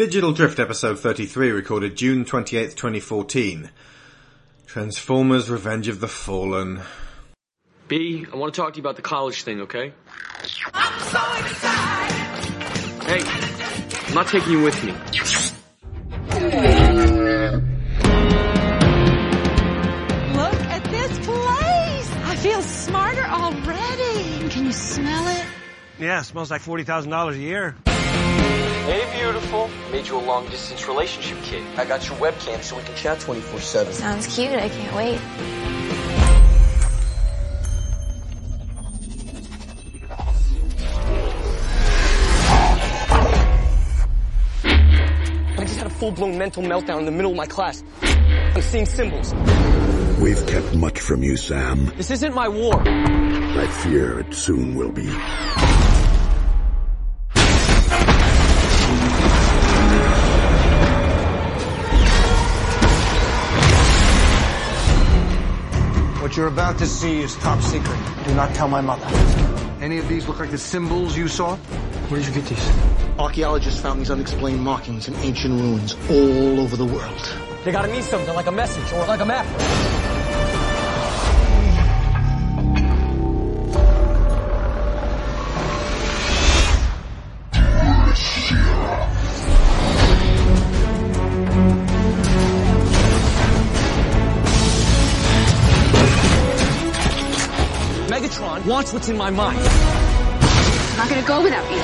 Digital Drift episode 33 recorded June 28th, 2014. Transformers Revenge of the Fallen. B, I want to talk to you about the college thing, okay? I'm so excited. Hey, I'm not taking you with me. Look at this place. I feel smarter already. Can you smell it? Yeah, smells like $40,000 a year. Hey, beautiful. Made you a long distance relationship kit. I got your webcam so we can chat 24 7. Sounds cute. I can't wait. I just had a full blown mental meltdown in the middle of my class. I'm seeing symbols. We've kept much from you, Sam. This isn't my war. I fear it soon will be. What you're about to see is top secret. Do not tell my mother. Any of these look like the symbols you saw? Where did you get these? Archaeologists found these unexplained markings in ancient ruins all over the world. They gotta mean something like a message or like a map. Megatron wants what's in my mind. I'm not gonna go without you.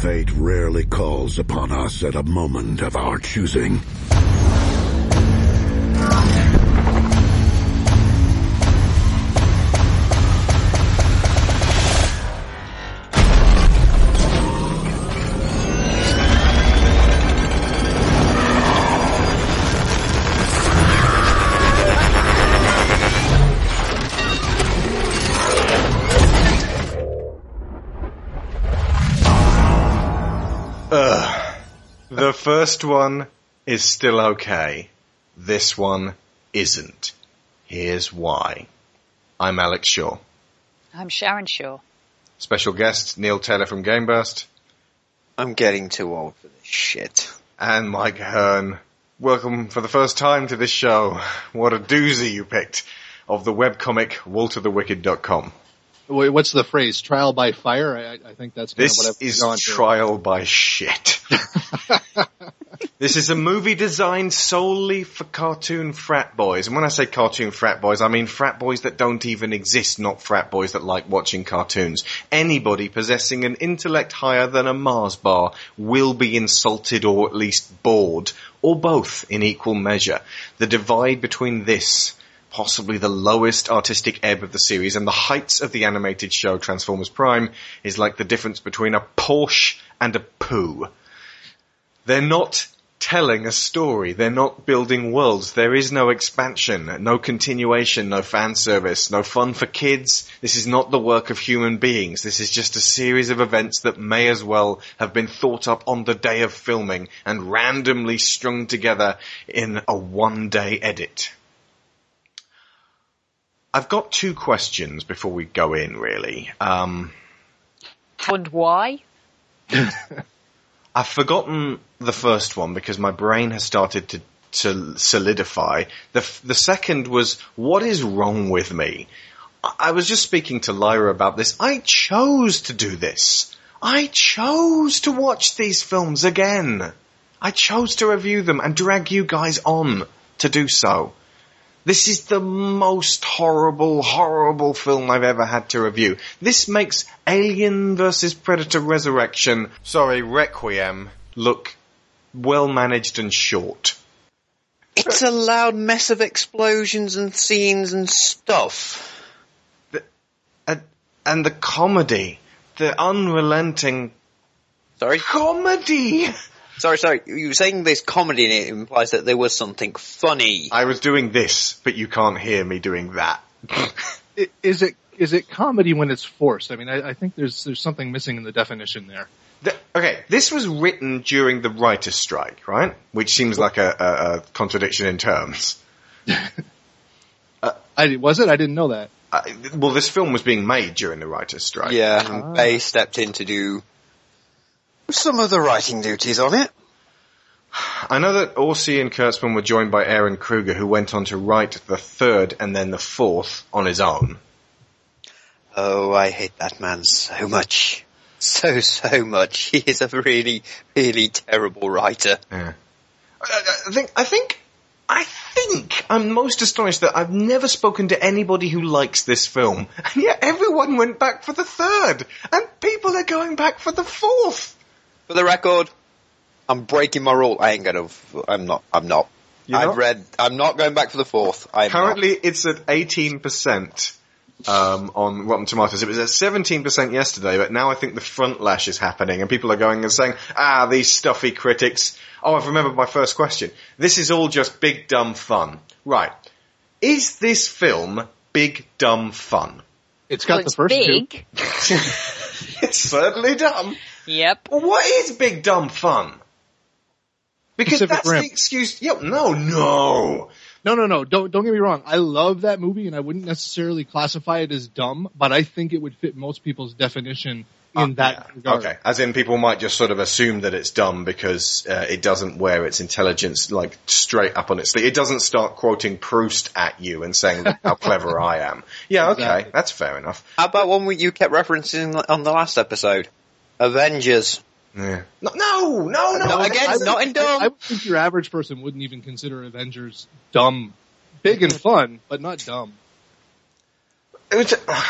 Fate rarely calls upon us at a moment of our choosing. First one is still okay. This one isn't. Here's why. I'm Alex Shaw. I'm Sharon Shaw. Special guest Neil Taylor from GameBurst I'm getting too old for this shit. and Mike Hearn. Welcome for the first time to this show. What a doozy you picked of the webcomic walterthewicked.com. What's the phrase? Trial by fire? I, I think that's kind This of what I've is gone through. trial by shit. this is a movie designed solely for cartoon frat boys. And when I say cartoon frat boys, I mean frat boys that don't even exist, not frat boys that like watching cartoons. Anybody possessing an intellect higher than a Mars bar will be insulted or at least bored, or both in equal measure. The divide between this possibly the lowest artistic ebb of the series, and the heights of the animated show Transformers Prime is like the difference between a Porsche and a poo. They're not telling a story. They're not building worlds. There is no expansion, no continuation, no fan service, no fun for kids. This is not the work of human beings. This is just a series of events that may as well have been thought up on the day of filming and randomly strung together in a one day edit. I've got two questions before we go in, really. Um, And why? I've forgotten the first one because my brain has started to, to solidify. The, the second was, what is wrong with me? I- I was just speaking to Lyra about this. I chose to do this. I chose to watch these films again. I chose to review them and drag you guys on to do so. This is the most horrible, horrible film I've ever had to review. This makes Alien vs. Predator Resurrection, sorry, Requiem, look well managed and short. It's a loud mess of explosions and scenes and stuff. And, uh, and the comedy, the unrelenting Sorry? comedy! Sorry, sorry. You were saying there's comedy in it implies that there was something funny. I was doing this, but you can't hear me doing that. is it is it comedy when it's forced? I mean, I, I think there's there's something missing in the definition there. The, okay, this was written during the writer's strike, right? Which seems like a, a, a contradiction in terms. I was it? I didn't know that. Uh, well, this film was being made during the writer's strike. Yeah, and Bay stepped in to do some of the writing duties on it. I know that Orci and Kurtzman were joined by Ehren Kruger, who went on to write the third and then the fourth on his own. Oh, I hate that man so much. So, so much. He is a really, really terrible writer. Yeah. I, I think, I think, I think I'm most astonished that I've never spoken to anybody who likes this film, and yet everyone went back for the third, and people are going back for the fourth. For the record, I'm breaking my rule. I ain't gonna, I'm not, I'm not. You're I've not? read, I'm not going back for the fourth. I'm Currently, it's at 18% um, on Rotten Tomatoes. It was at 17% yesterday, but now I think the front lash is happening, and people are going and saying, "Ah, these stuffy critics." Oh, I've remembered my first question. This is all just big dumb fun, right? Is this film big dumb fun? It's got Well, the it's first two. big. It's certainly dumb. Yep. Well, what is big dumb fun? Because Pacific that's Rim. the excuse. Yep, no, no. No, no, no. Don't don't get me wrong. I love that movie, and I wouldn't necessarily classify it as dumb, but I think it would fit most people's definition in ah, that regard. Okay, as in people might just sort of assume that it's dumb because uh, it doesn't wear its intelligence like straight up on its sleeve. It doesn't start quoting Proust at you and saying how clever I am. Yeah, okay, Exactly. that's fair enough. How about one we- you kept referencing on the last episode? Avengers. Yeah. No, no, no, no. Not again, I would- not in dumb. I would think your average person wouldn't even consider Avengers dumb, big and mm-hmm. fun, but not dumb. It was, uh,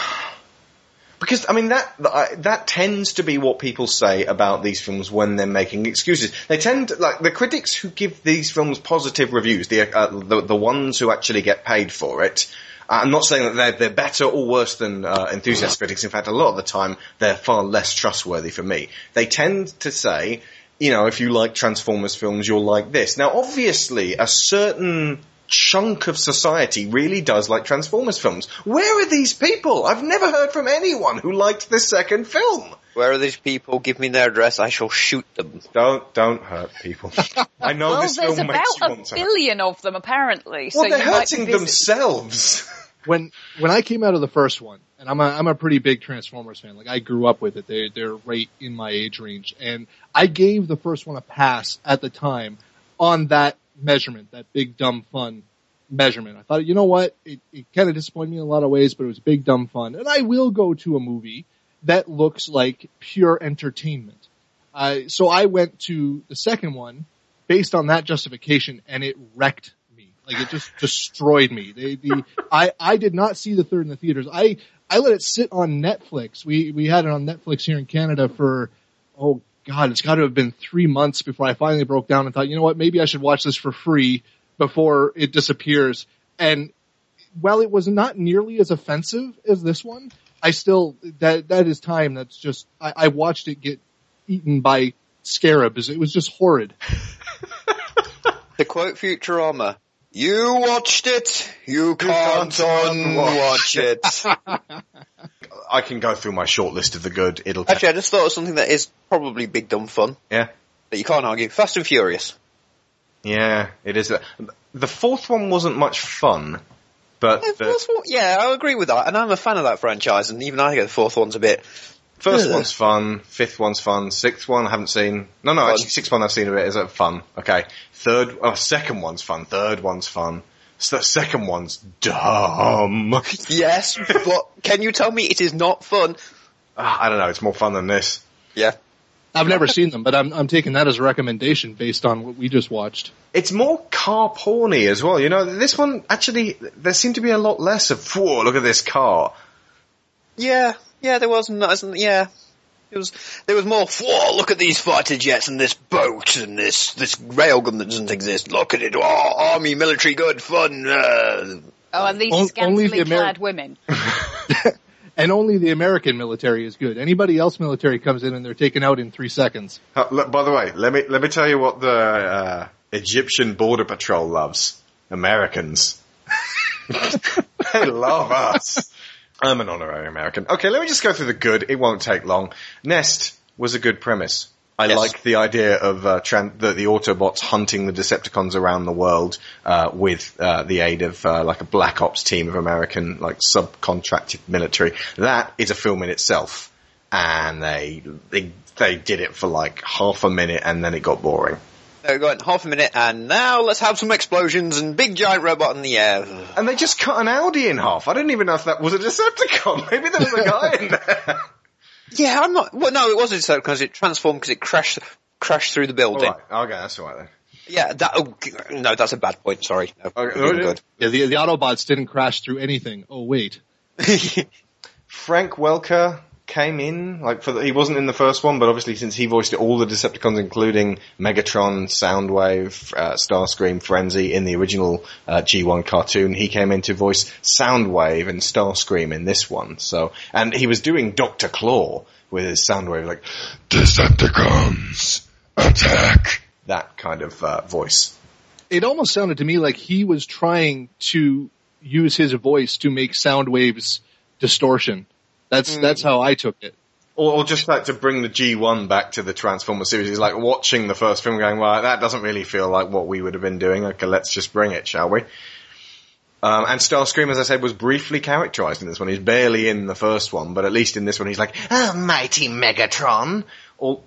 because I mean that that tends to be what people say about these films when they're making excuses. They tend to, like the critics who give these films positive reviews, the uh, the, the ones who actually get paid for it. uh, I'm not saying that they're they're better or worse than uh, enthusiast critics. In fact, a lot of the time they're far less trustworthy for me. They tend to say, you know, if you like Transformers films, you'll like this. Now, obviously, a certain chunk of society really does like Transformers films. Where are these people? I've never heard from anyone who liked this second film. Where are these people? Give me their address. I shall shoot them. Don't don't hurt people. I know well, this there's film makes you about a billion of them apparently. Well, so they're you might hurting visit- themselves. When when I came out of the first one, and I'm a I'm a pretty big Transformers fan. Like I grew up with it. They they're right in my age range, and I gave the first one a pass at the time on that measurement, that big dumb fun measurement. I thought, you know what, it, it kind of disappointed me in a lot of ways, but it was big dumb fun, and I will go to a movie that looks like pure entertainment. Uh, so I went to the second one based on that justification, and it wrecked me. Like it just destroyed me. They, the I I did not see the third in the theaters. I I let it sit on Netflix. We we had it on Netflix here in Canada for oh god, it's got to have been three months before I finally broke down and thought, you know what, maybe I should watch this for free before it disappears. And while it was not nearly as offensive as this one, I still that that is time. That's just I, I watched it get eaten by scarabs. It was just horrid. To quote Futurama, you watched it, you can't can't unwatch it. I can go through my short list of the good. It'll Actually, I just thought of something that is probably big dumb fun yeah. that you can't argue. Fast and Furious. Yeah, it is. The fourth one wasn't much fun, but Yeah, the one- yeah, I agree with that, and I'm a fan of that franchise, and even I think the fourth one's a bit. first one's fun, fifth one's fun, sixth one I haven't seen. No, no, Fun. actually, sixth one I've seen a bit. Is it fun? Okay, third, oh, second one's fun. Third one's fun. So the second one's dumb. Yes, but can you tell me it is not fun? Ah, I don't know. It's more fun than this. Yeah. I've never seen them, but I'm I'm taking that as a recommendation based on what we just watched. It's more car porny as well. You know, this one actually there seemed to be a lot less of. Whoa, look at this car. Yeah, yeah, there was not, isn't- yeah. It was, there was more, whoa, look at these fighter jets and this boat and this, this railgun that doesn't exist. Look at it, oh, army, military, good, fun, uh. Oh, and these On- scantily the Ameri- clad women. And only the American military is good. Anybody else military comes in and they're taken out in three seconds. Uh, look, by the way, let me let me tell you what the uh, Egyptian border patrol loves: Americans. they love us. I'm an honorary American. Okay, let me just go through the good. It won't take long. Nest, was a good premise. I Yes. like the idea of uh, tran- the, the Autobots hunting the Decepticons around the world uh, with uh, the aid of uh, like a Black Ops team of American like subcontracted military. That is a film in itself, and they they they did it for like half a minute, and then it got boring. There we go, half a minute, and now let's have some explosions and big giant robot in the air. And they just cut an Audi in half. I didn't even know if that was a Decepticon. Maybe there was a guy in there. Yeah, I'm not. Well, no, it wasn't so because it transformed because it crashed crashed through the building. Alright, okay, that's alright then. Yeah, that. Oh, no, that's a bad point. Sorry. No, Okay, really oh, yeah. good. Yeah, the, the Autobots didn't crash through anything. Oh wait. Frank Welker came in, like for the, he wasn't in the first one, but obviously since he voiced all the Decepticons, including Megatron, Soundwave, uh, Starscream, Frenzy in the original uh, G1 cartoon, he came in to voice Soundwave and Starscream in this one. So, and he was doing Doctor Claw with his Soundwave, like Decepticons, attack! that kind of uh, voice. It almost sounded to me like he was trying to use his voice to make Soundwave's distortion. That's that's how I took it. Or, or just like to bring the G1 back to the Transformer series. He's like watching the first film going, well, that doesn't really feel like what we would have been doing. Okay, let's just bring it, shall we? Um, and Starscream, as I said, was briefly characterized in this one. He's barely in the first one, but at least in this one he's like, oh, mighty Megatron. Or,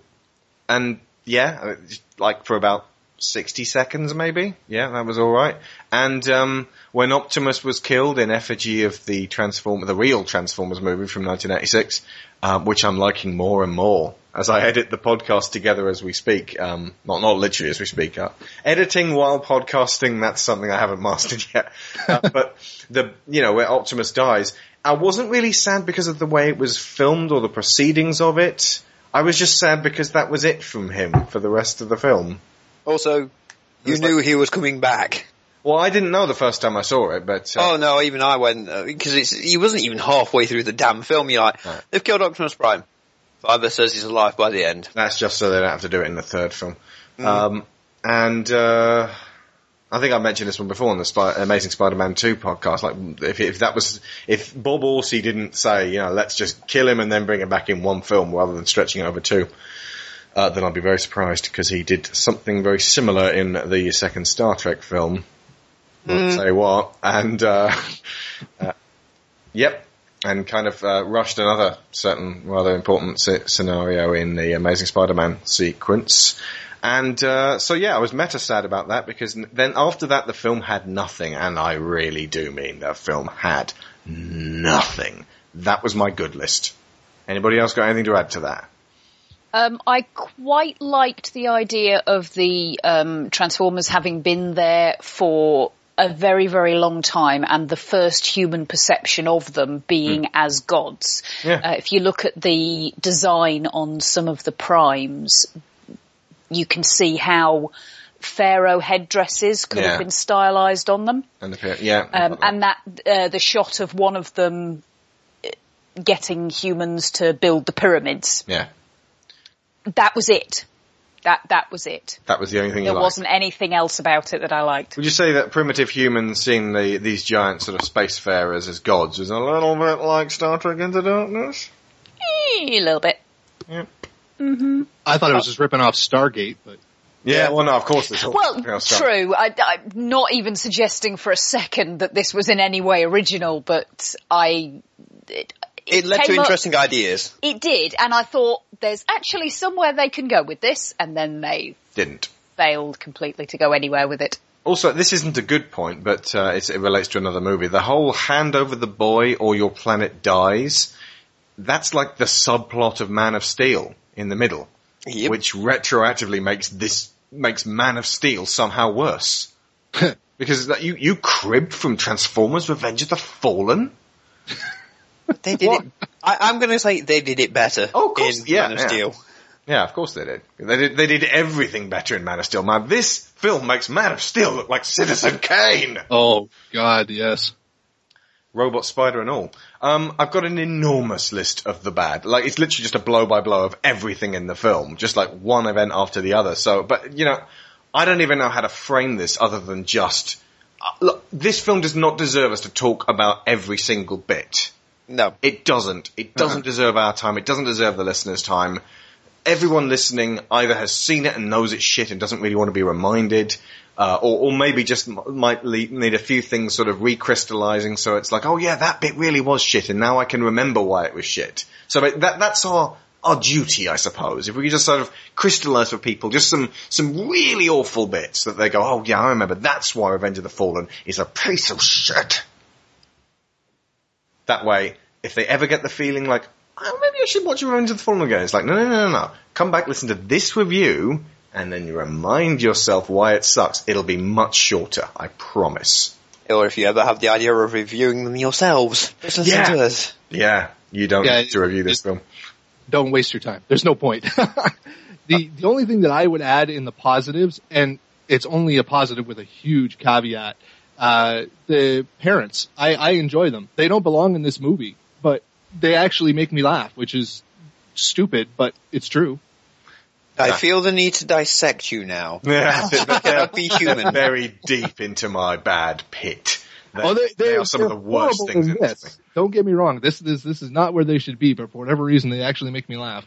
and yeah, uh, like for about 60 seconds maybe. Yeah, that was alright. And, um, when Optimus was killed in effigy of the Transform, the real Transformers movie from 1986, um, which I'm liking more and more as I edit the podcast together as we speak. Um, not, not literally as we speak. Uh, editing while podcasting, that's something I haven't mastered yet. Uh, but the, you know, where Optimus dies, I wasn't really sad because of the way it was filmed or the proceedings of it. I was just sad because that was it from him for the rest of the film. Also, you knew he was coming back. Well, I didn't know the first time I saw it, but uh, Oh no, even I went because it's he wasn't even halfway through the damn film. You're like, Right. they've killed Optimus Prime. Fiverr says he's alive by the end. that's just so they don't have to do it in the third film. Um, and uh, I think I mentioned this one before on the Spy- Amazing Spider-Man 2 podcast. Like, if, if that was, if Bob Orci didn't say, you know, let's just kill him and then bring him back in one film rather than stretching it over two, uh, then I'd be very surprised because he did something very similar in the second Star Trek film. Won't say what. And, uh, uh, yep. And kind of uh, rushed another certain rather important sce- scenario in the Amazing Spider-Man sequence. And uh, so yeah, I was meta sad about that because then after that the film had nothing, and I really do mean the film had nothing. That was my good list. Anybody else got anything to add to that? Um, I quite liked the idea of the um, Transformers having been there for a very, very long time and the first human perception of them being as gods. Yeah. Uh, if you look at the design on some of the primes, you can see how pharaoh headdresses could Yeah. have been stylized on them. And the yeah, Um, and that uh, the shot of one of them uh, getting humans to build the pyramids. yeah, That was it. That that was it. that was the only thing. There you liked. wasn't anything else about it that I liked. Would you say that primitive humans seeing the, these giant sort of spacefarers as gods was a little bit like Star Trek Into Darkness? Eh, A little bit. Yeah. I thought it was just ripping off Stargate, but Yeah, well, no, of course it's all Well, you know, true. I, I'm not even suggesting for a second that this was in any way original, but I. It, It led to came up- interesting ideas. It did, and I thought there's actually somewhere they can go with this, and then they Didn't. failed completely to go anywhere with it. Also, this isn't a good point, but uh, it's, it relates to another movie. The whole hand over the boy or your planet dies, that's like the subplot of Man of Steel in the middle, Yep. which retroactively makes this, makes Man of Steel somehow worse. because you, you cribbed from Transformers Revenge of the Fallen? They did it. I, I'm going to say they did it better. Oh, of course, in yeah, Man of yeah. Steel. Yeah, of course they did. They did, they did everything better in Man of Steel. Man, this film makes Man of Steel look like Citizen Kane! oh god, yes. Robot Spider and all. Um, I've got an enormous list of the bad. Like, it's literally just a blow by blow of everything in the film. Just like one event after the other. So, but, you know, I don't even know how to frame this other than just, uh, look, this film does not deserve us to talk about every single bit. No. It doesn't. It doesn't deserve our time. It doesn't deserve the listeners' time. everyone listening either has seen it and knows it's shit and doesn't really want to be reminded, uh, or, or maybe just m- might le- need a few things sort of recrystallizing so it's like, oh yeah, that bit really was shit and now I can remember why it was shit. So that- that's our, our duty, I suppose. If we could just sort of crystallize for people just some, some really awful bits that they go, oh yeah, I remember that's why Revenge of the Fallen is a piece of shit. That way, if they ever get the feeling like, oh, maybe I should watch Revenge of the Fallen again, it's like, no, no, no, no, no. Come back, listen to this review, and then you remind yourself why it sucks. It'll be much shorter, I promise. Or if you ever have the idea of reviewing them yourselves, just listen Yeah. to us. Yeah, you don't Yeah, need to review this film. don't waste your time. There's no point. the the only thing that I would add in the positives, and it's only a positive with a huge caveat, uh, the parents. I, I enjoy them. They don't belong in this movie, but they actually make me laugh, which is stupid, but it's true. I feel the need to dissect you now. Yeah, be human. very deep into my bad pit. They, oh, they, they they are some of the worst things in in this this. Don't get me wrong. This this this is not where they should be, but for whatever reason, they actually make me laugh.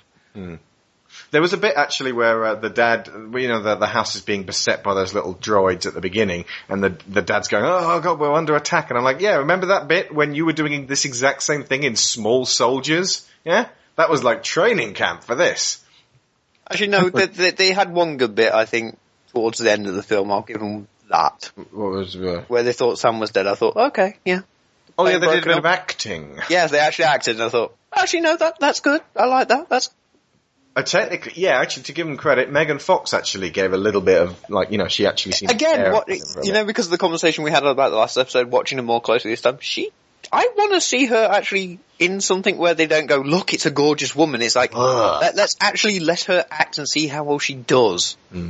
There was a bit actually where uh, the dad, you know, the, the house is being beset by those little droids at the beginning, and the the dad's going, "Oh God, we're under attack," and I'm like, "Yeah, remember that bit when you were doing this exact same thing in Small Soldiers? Yeah, that was like training camp for this." Actually, no, they, they, they had one good bit, I think, towards the end of the film. I'll give them that. What was? Uh... Where they thought Sam was dead. I thought, okay, yeah. Oh yeah, they did a bit of acting. Yeah, they actually acted, and I thought, actually, no, that that's good. I like that. That's Uh, technically, yeah, actually, to give them credit, Megan Fox actually gave a little bit of like, you know, she actually seemed again, what about it for a you know, because of the conversation we had about the last episode, watching her more closely this time, she. I want to see her actually in something where they don't go, look, it's a gorgeous woman. It's like, Ugh. let, let's actually let her act and see how well she does. Eh,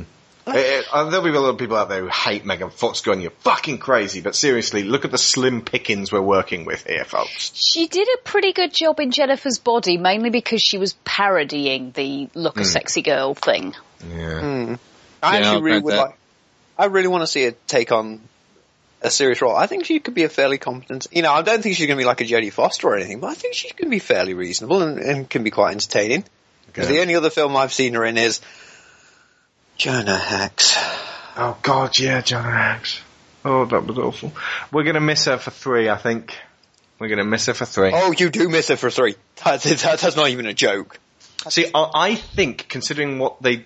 eh, uh, there'll be a lot of people out there who hate Megan Fox going, you're fucking crazy, but seriously, look at the slim pickings we're working with here, folks. She did a pretty good job in Jennifer's body, mainly because she was parodying the look a sexy girl thing. Yeah. Hmm. I Yeah, actually I'll really would that. like. I really want to see her take on a serious role. I think she could be a fairly competent. You know, I don't think she's going to be like a Jodie Foster or anything, but I think she can be fairly reasonable and, and can be quite entertaining. 'Cause Okay. The only other film I've seen her in is Jonah Hex. Oh god, yeah, Jonah Hex. Oh, that was awful. We're gonna miss her for three, I think. We're gonna miss her for three. Oh, you do miss her for three. That, that, that's not even a joke. See, I, I think, considering what they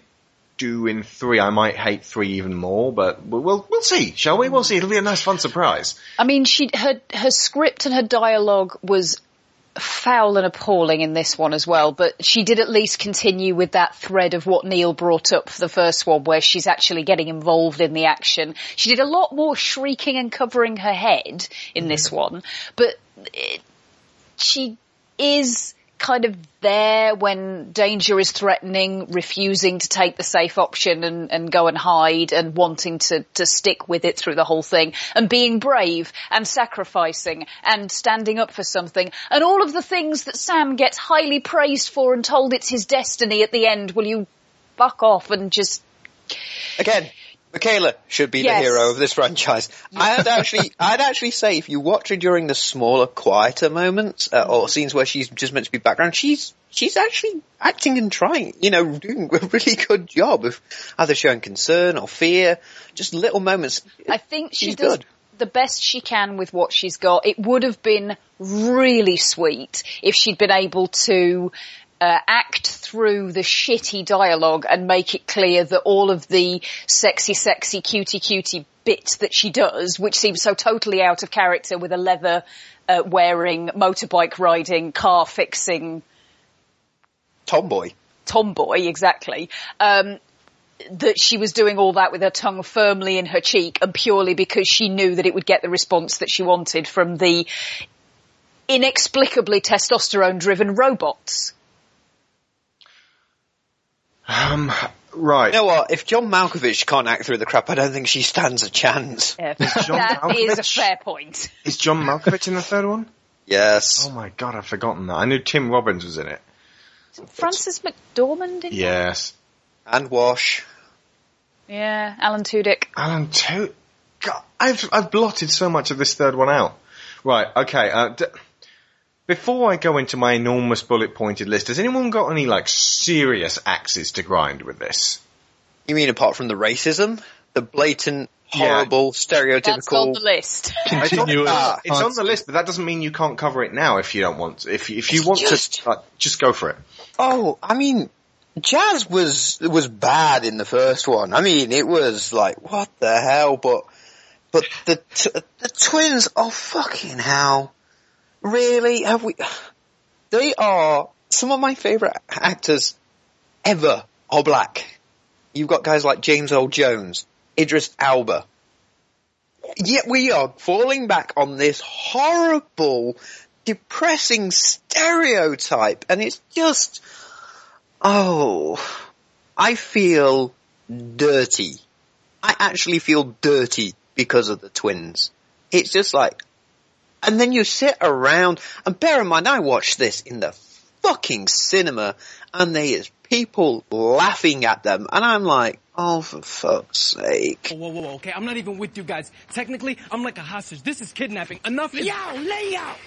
do in three, I might hate three even more, but we'll, we'll, we'll see, shall we? We'll see. It'll be a nice fun surprise. I mean, she her her script and her dialogue was foul and appalling in this one as well, but she did at least continue with that thread of what Neil brought up for the first one, where she's actually getting involved in the action. She did a lot more shrieking and covering her head in this mm. one, but it, she is kind of there when danger is threatening, refusing to take the safe option and, and go and hide and wanting to, to stick with it through the whole thing and being brave and sacrificing and standing up for something and all of the things that Sam gets highly praised for and told it's his destiny at the end. Will you fuck off and just Again, Michaela should be Yes. the hero of this franchise. I'd actually, I'd actually say if you watch her during the smaller, quieter moments uh, or scenes where she's just meant to be background, she's she's actually acting and trying, you know, doing a really good job of either showing concern or fear. Just little moments. I think she She's does good. the best she can with what she's got. It would have been really sweet if she'd been able to uh, act through the shitty dialogue and make it clear that all of the sexy, sexy, cutie, cutie bits that she does, which seems so totally out of character with a leather uh, wearing, motorbike riding, car fixing Tomboy. tomboy, exactly. Um, that she was doing all that with her tongue firmly in her cheek and purely because she knew that it would get the response that she wanted from the inexplicably testosterone driven robots. Um, right. You know what? If John Malkovich can't act through the crap, I don't think she stands a chance. Yeah, John that is a fair point. Is John Malkovich in the third one? Yes. Oh my god, I've forgotten that. I knew Tim Robbins was in it. Frances McDormand in it? Yes. And Wash. Yeah, Alan Tudyk. Alan Tudyk. God, I've I've blotted so much of this third one out. Right. Okay. Uh, d- Before I go into my enormous bullet pointed list, has anyone got any like serious axes to grind with this? You mean apart from the racism, the blatant, Yeah. horrible, That's on stereotypical? the list. It's on, Continuous. it's on the list, but that doesn't mean you can't cover it now if you don't want. To. If you, if you It's want just- to, uh, just go for it. Oh, I mean, Jazz was was bad in the first one. I mean, it was like what the hell, but but the t- the twins, oh fucking hell, really? Have we? They are some of my favorite actors ever are black. You've got guys like James Earl Jones, Idris Elba. Yet we are falling back on this horrible, depressing stereotype, and it's just, oh, I feel dirty. I actually feel dirty because of the twins. It's just like, and then you sit around, and bear in mind, I watched this in the fucking cinema, and there is people laughing at them, and I'm like, oh, for fuck's sake. Whoa, whoa, whoa, okay, I'm not even with you guys. Technically, I'm like a hostage. This is kidnapping. Enough is- Yo, lay out!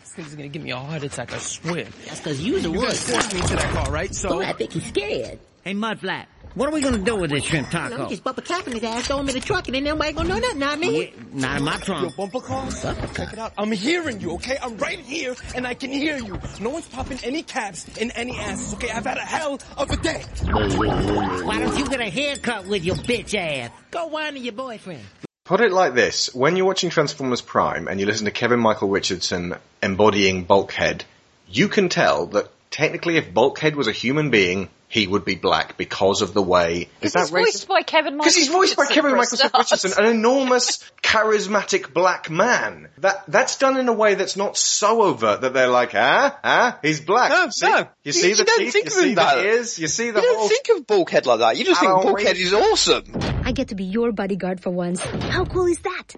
This thing's gonna give me a heart attack, I swear. That's cause you the You one. guys forced me into that car, right? So. Oh, I think he's scared. Hey, Mudflap, what are we gonna do with this shrimp You know, taco? we just bumper clapping his ass, throw him in the truck, and then nobody gonna know nothing, not me. Yeah, not in my Yo, trunk. bumper cars? Check it out. I'm hearing you, okay? I'm right here, and I can hear you. No one's popping any caps in any asses, okay? I've had a hell of a day. Why don't you get a haircut with your bitch ass? Go whine to your boyfriend. Put it like this: when you're watching Transformers Prime and you listen to Kevin Michael Richardson embodying Bulkhead, you can tell that technically, if Bulkhead was a human being, he would be black because of the way. Is that he's racist? voiced by Kevin Michael Because he's voiced by Richardson Kevin Michael start. Richardson, an enormous, charismatic black man. That that's done in a way that's not so overt that they're like, ah, ah, he's black. No, see, no. You You- see you the don't teeth, think you of him see that- the ears, you see the You don't think of Bulkhead like that. You just think Bulkhead is awesome. I get to be your bodyguard for once. How cool is that?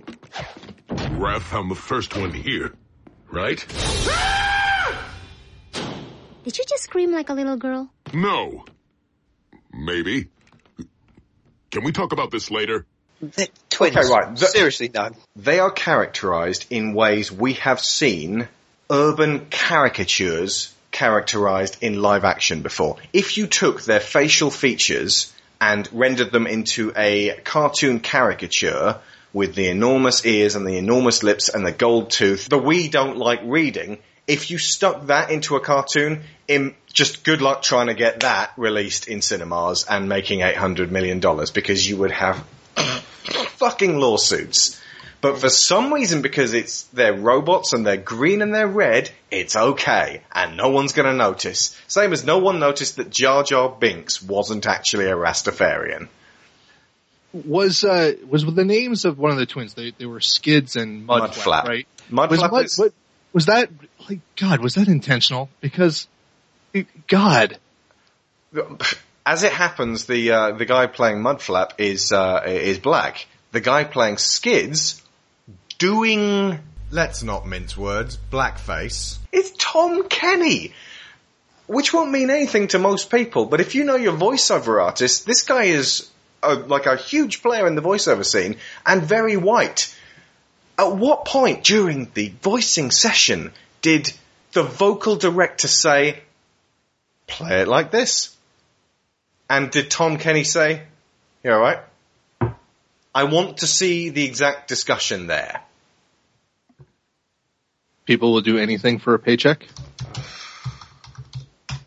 Raf, I'm the first one here, right? Did you just scream like a little girl? No. Maybe. Can we talk about this later? The twins. Okay, right. The- Seriously, no. They are characterized in ways we have seen urban caricatures characterized in live action before. If you took their facial features and rendered them into a cartoon caricature with the enormous ears and the enormous lips and the gold tooth, the we don't like reading, if you stuck that into a cartoon, im just good luck trying to get that released in cinemas and making $800 million because you would have fucking lawsuits. But for some reason, because it's they're robots and they're green and they're red, it's okay, and no one's going to notice. Same as no one noticed that Jar Jar Binks wasn't actually a Rastafarian. Was uh was the names of one of the twins? They they were Skids and Mudflap, Mudflap. right? Mudflap was, Mud- is- what, was that like God? Was that intentional? Because God, As it happens, the uh, the guy playing Mudflap is uh, is black. The guy playing Skids, doing let's not mince words, blackface, is Tom Kenny. Which won't mean anything to most people, but if you know your voiceover artist, this guy is a, like a huge player in the voiceover scene and very white. At what point during the voicing session did the vocal director say, play it like this? And did Tom Kenny say, you alright? I want to see the exact discussion there. people will do anything for a paycheck. I'm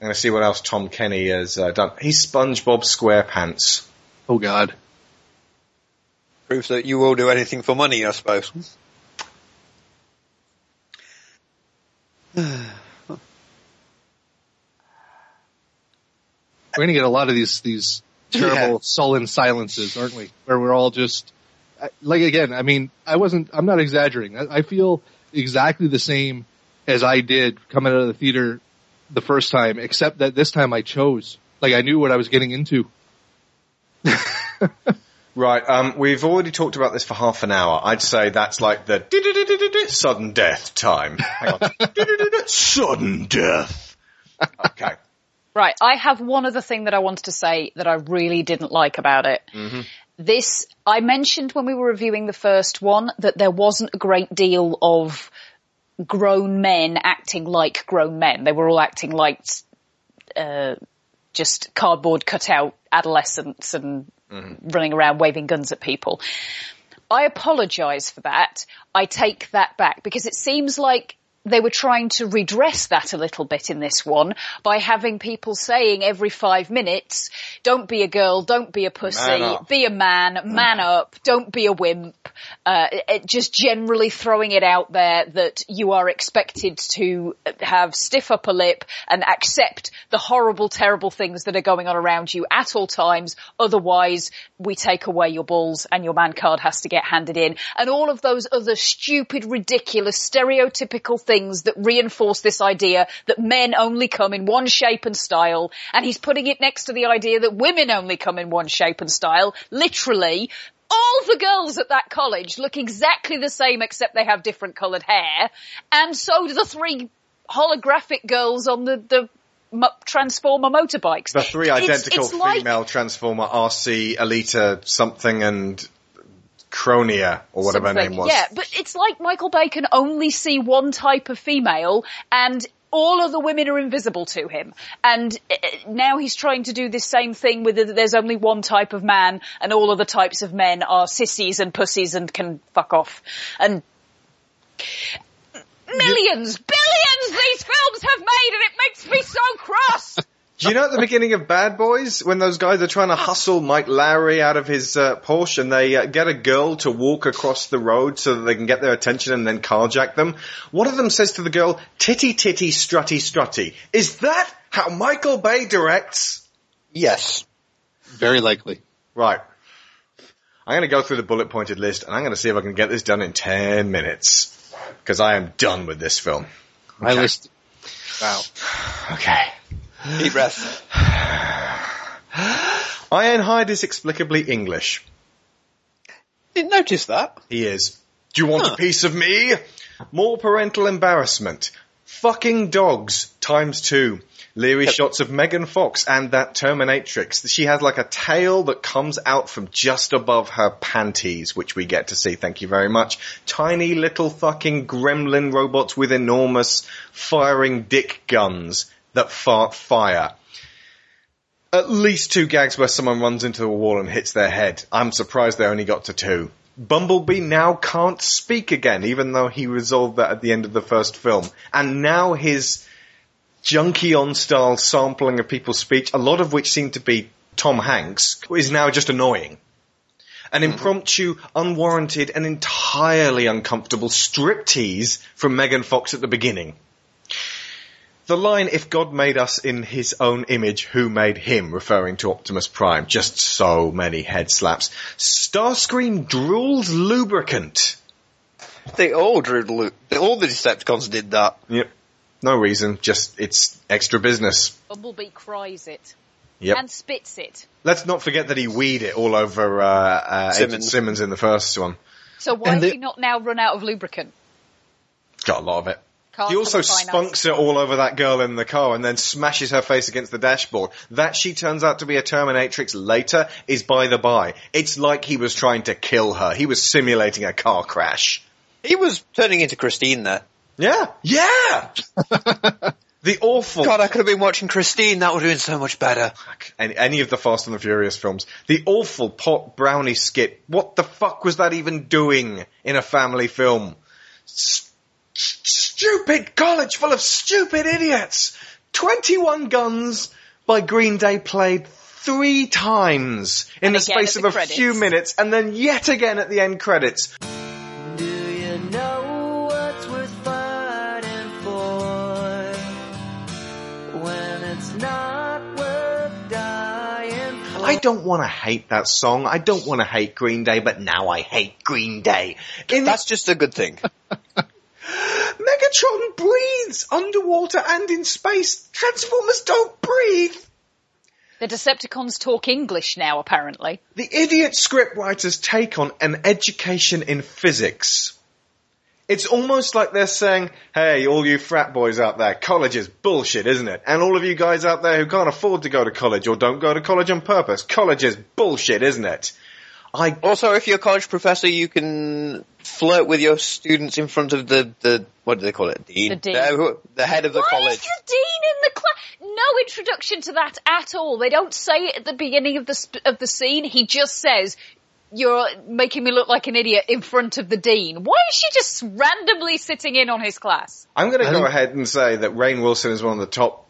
going to see what else Tom Kenny has uh, done. He's SpongeBob SquarePants. Oh God, Proof that you will do anything for money, I suppose. we're gonna get a lot of these these terrible Yeah. sullen silences, aren't we? Where we're all just like again. I mean, I wasn't. I'm not exaggerating. I, I feel exactly the same as I did coming out of the theater the first time, except that this time I chose. Like I knew what I was getting into. Right, um, we've already talked about this for half an hour. I'd say that's like the sudden death time. Hang on. sudden death. Okay. Right, I have one other thing that I wanted to say that I really didn't like about it. Mm-hmm. This, I mentioned when we were reviewing the first one that there wasn't a great deal of grown men acting like grown men. They were all acting like uh, just cardboard cutout adolescents and Mm-hmm. running around waving guns at people. I apologise for that. I take that back because it seems like they were trying to redress that a little bit in this one by having people saying every five minutes, don't be a girl, don't be a pussy, be a man, man up, don't be a wimp. Uh, just generally throwing it out there that you are expected to have stiff upper lip and accept the horrible, terrible things that are going on around you at all times. Otherwise, we take away your balls and your man card has to get handed in. And all of those other stupid, ridiculous, stereotypical things that reinforce this idea that men only come in one shape and style. And he's putting it next to the idea that women only come in one shape and style. Literally, all the girls at that college look exactly the same except they have different coloured hair. And so do the three holographic girls on the, the Transformer motorbikes. The three identical it's like- female Transformer Arcee Elita something and Chromia or whatever her name was. Yeah, but it's like Michael Bay can only see one type of female and all of the women are invisible to him. And uh, now he's trying to do this same thing with the, there's only one type of man and all other types of men are sissies and pussies and can fuck off. And millions, billions these films have made and it makes me so cross. Do you know at the beginning of Bad Boys when those guys are trying to hustle Mike Lowrey out of his uh, Porsche and they uh, get a girl to walk across the road so that they can get their attention and then carjack them? One of them says to the girl, "Titty titty strutty strutty." Is that how Michael Bay directs? Yes. Very likely. Right. I'm going to go through the bullet pointed list and I'm going to see if I can get this done in 10 minutes. Because I am done with this film. My list. Wow. Okay. Deep breath. Ironhide is explicably English. Didn't notice that. He is. Do you want a piece of me? More parental embarrassment. Fucking dogs times two. Leery shots of Megan Fox and that Terminatrix. She has like a tail that comes out from just above her panties, which we get to see. Thank you very much. Tiny little fucking gremlin robots with enormous firing dick guns that fart fire. At least two gags where someone runs into a wall and hits their head. I'm surprised they only got to two. Bumblebee now can't speak again, even though he resolved that at the end of the first film. And now his junkie on style sampling of people's speech, a lot of which seem to be Tom Hanks, is now just annoying. An mm-hmm. impromptu, unwarranted, and entirely uncomfortable striptease from Megan Fox at the beginning. The line, if God made us in his own image, who made him? referring to Optimus Prime. Just so many head slaps. Starscream drools lubricant. They all drew the. All the Decepticons did that. Yep. No reason, just it's extra business. Bumblebee cries it. Yep. And spits it. Let's not forget that he weed it all over uh, uh, Agent Simmons. Simmons in the first one. So why And has the- he not now run out of lubricant? Got a lot of it. Cars he also have a finite spunks it all over that girl in the car and then smashes her face against the dashboard. That she turns out to be a Terminatrix later is by the by. It's like he was trying to kill her. He was simulating a car crash. He was turning into Christine there. Yeah. Yeah! the awful God, I could have been watching Christine. That would have been so much better. any, any of the Fast and the Furious films. The awful pot brownie skit. What the fuck was that even doing in a family film? S- s- stupid college full of stupid idiots. 21 Guns by Green Day played three times in And the space of the a few minutes and then yet again at the end credits. Do you know what's worth fighting for when it's not worth dying for? I don't want to hate that song. I don't want to hate Green Day, but now I hate Green Day. In That's just a good thing. Megatron breathes underwater and in space. Transformers don't breathe. The Decepticons talk English now, apparently. The idiot scriptwriters take on an education in physics. It's almost like they're saying, hey, all you frat boys out there, college is bullshit, isn't it? And all of you guys out there who can't afford to go to college or don't go to college on purpose, college is bullshit, isn't it? I also, if you're a college professor, you can flirt with your students in front of the, the what do they call it? Dean. The dean. who- the head of the Why college. is the dean in the class? No introduction to that at all. They don't say it at the beginning of the sp- of the scene. He just says, "You're making me look like an idiot in front of the dean." Why is she just randomly sitting in on his class? I'm going to go ahead and say that Rainn Wilson is one of the top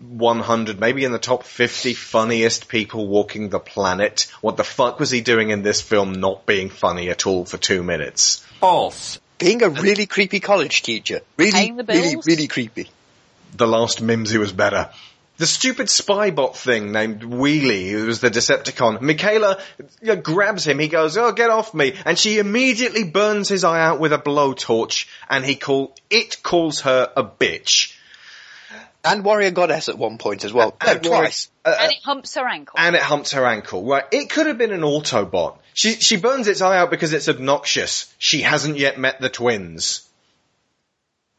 100, maybe in the top 50 funniest people walking the planet. What the fuck was he doing in this film not being funny at all for two minutes? False. Being a really creepy college teacher. Really, really, really creepy. The last Mimzy was better. The stupid spy bot thing named Wheelie, who was the Decepticon, Mikaela grabs him, he goes, oh, get off me, and she immediately burns his eye out with a blowtorch, and he call, it calls her a bitch. And warrior goddess at one point as well. No, And Warrior- twice. uh, and it humps her ankle. and it humps her ankle. Right, it could have been an Autobot. She she burns its eye out because it's obnoxious. She hasn't yet met the twins.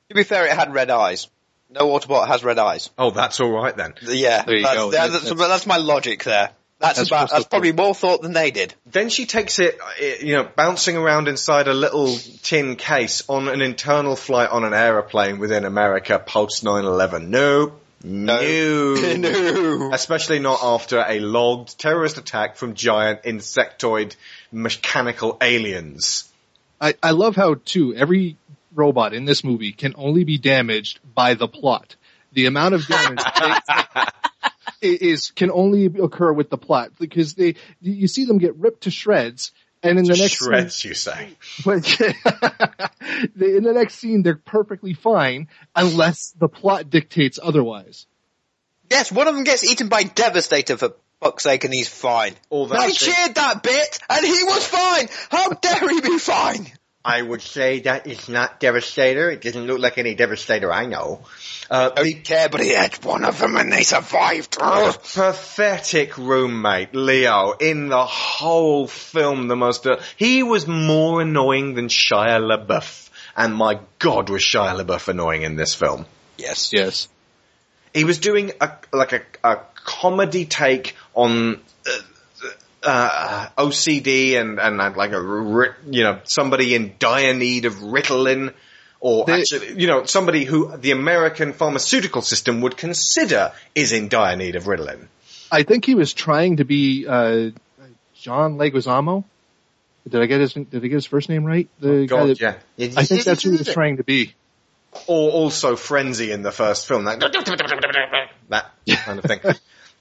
To be fair, it had red eyes. No Autobot has red eyes. Oh, that's all right then. Yeah, There you that's, go. That's, That's- that's my logic there. That's, That's about. That's probably more thought than they did. Then she takes it, uh, you know, bouncing around inside a little tin case on an internal flight on an aeroplane within America post 9/11. No. No. no. Especially not after a logged terrorist attack from giant insectoid mechanical aliens. I, I love how too every robot in this movie can only be damaged by the plot. The amount of damage they- is can only occur with the plot because they you see them get ripped to shreds, and in the next scene, Shreds, you say. but they, in the next scene they're perfectly fine unless the plot dictates otherwise. Yes, one of them gets eaten by Devastator for fuck's sake, and he's fine. All that I cheered that bit, and he was fine. How dare he be fine? I would say that is not Devastator. It doesn't look like any Devastator I know. Uh, care, but he had one of them, and they survived. Ugh. pathetic roommate, Leo, in the whole film, the most, uh, he was more annoying than Shia LaBeouf. And my god was Shia LaBeouf annoying in this film. Yes. Yes. He was doing a, like a, a comedy take on, uh, uh, OCD and, and like a, you know, somebody in dire need of Ritalin, or They- actually, you know, somebody who the American pharmaceutical system would consider is in dire need of Ritalin. I think he was trying to be uh, John Leguizamo. Did I get his Did I get his first name right? The guy God, that- yeah. I think that's who he was trying to be. Or also Frenzy in the first film, that, that kind of thing.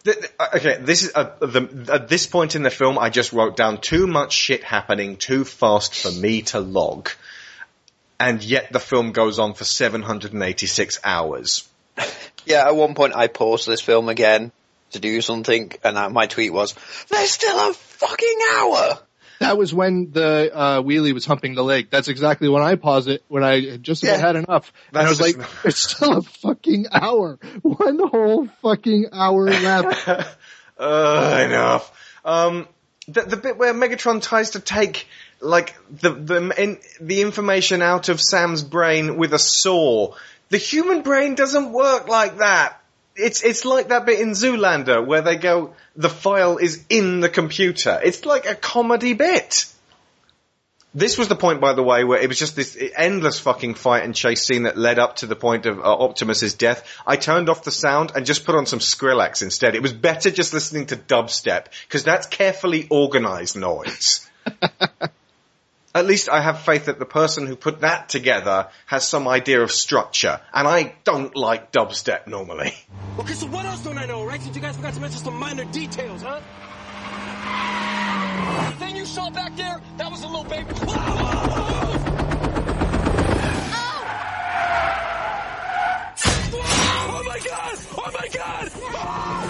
Th- Okay, this is uh, the, at this point in the film. I just wrote down too much shit happening too fast for me to log, and yet the film goes on for 786 hours. Yeah, at one point I paused this film again to do something, and uh, my tweet was, "There's still a fucking hour." That was when the uh, wheelie was humping the leg. That's exactly when I paused it when I just Yeah. had enough. and I was like, "It's still a fucking hour. One whole fucking hour left." Uh, enough. Um, the, the bit where Megatron tries to take like the the in, the information out of Sam's brain with a saw. The human brain doesn't work like that. It's it's like that bit in Zoolander where they go, the file is in the computer. It's like a comedy bit. This was the point, by the way, where it was just this endless fucking fight and chase scene that led up to the point of uh, Optimus's death. I turned off the sound and just put on some Skrillex instead. It was better just listening to dubstep because that's carefully organized noise. At least I have faith that the person who put that together has some idea of structure, and I don't like dubstep normally. Okay, so what else don't I know, right? Since you guys forgot to mention some minor details, huh? The thing you saw back there, that was a little baby. Whoa, whoa, whoa, whoa. Oh! oh my god! Oh my god! Ah!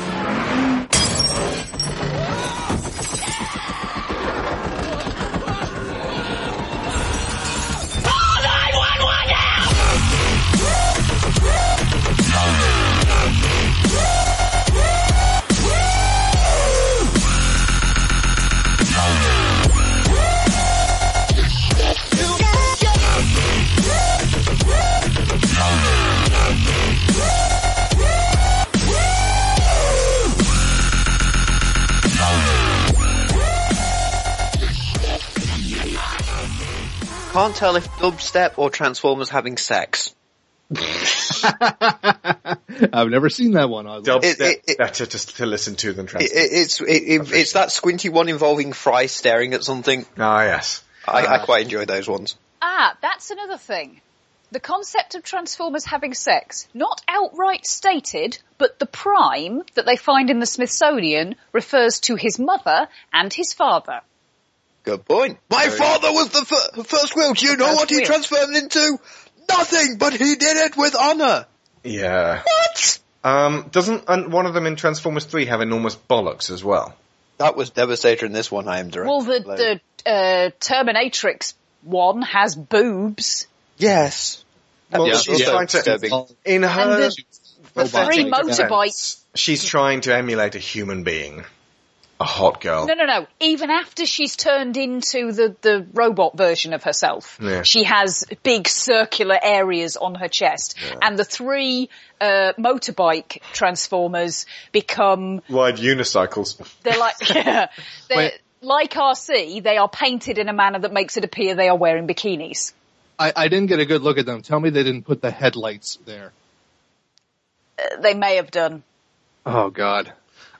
Can't tell if dubstep or Transformers having sex. I've never seen that one. Oddly. Dubstep It- it- better to, to listen to than It, Transformers. it, it's it, it, it's that squinty one involving Fry staring at something. Ah, yes. I, I Uh, quite enjoy those ones. Ah, that's another thing. The concept of Transformers having sex, not outright stated, but the prime that they find in the Smithsonian refers to his mother and his father. Good point. My Very- father was the fir- first wheel. Do you know First what he wheel. transformed into? Nothing, but he did it with honor. Yeah. What? Um, doesn't uh, one of them in Transformers 3 have enormous bollocks as well? That was Devastator in this one, I am direct. Well, the, the uh, Terminatrix one has boobs. Yes. Well, Yeah, she's also trying to, disturbing. in her the pathetic three defense, motorbikes. she's trying to emulate a human being. A hot girl. No, no, no. Even after she's turned into the, the robot version of herself, Yeah. she has big circular areas on her chest. And the three uh, motorbike transformers become, Ride unicycles. they're like, they're Wait. like Arcee, they are painted in a manner that makes it appear they are wearing bikinis. I, I didn't get a good look at them. Tell me they didn't put the headlights there. Uh, they may have done. Oh God.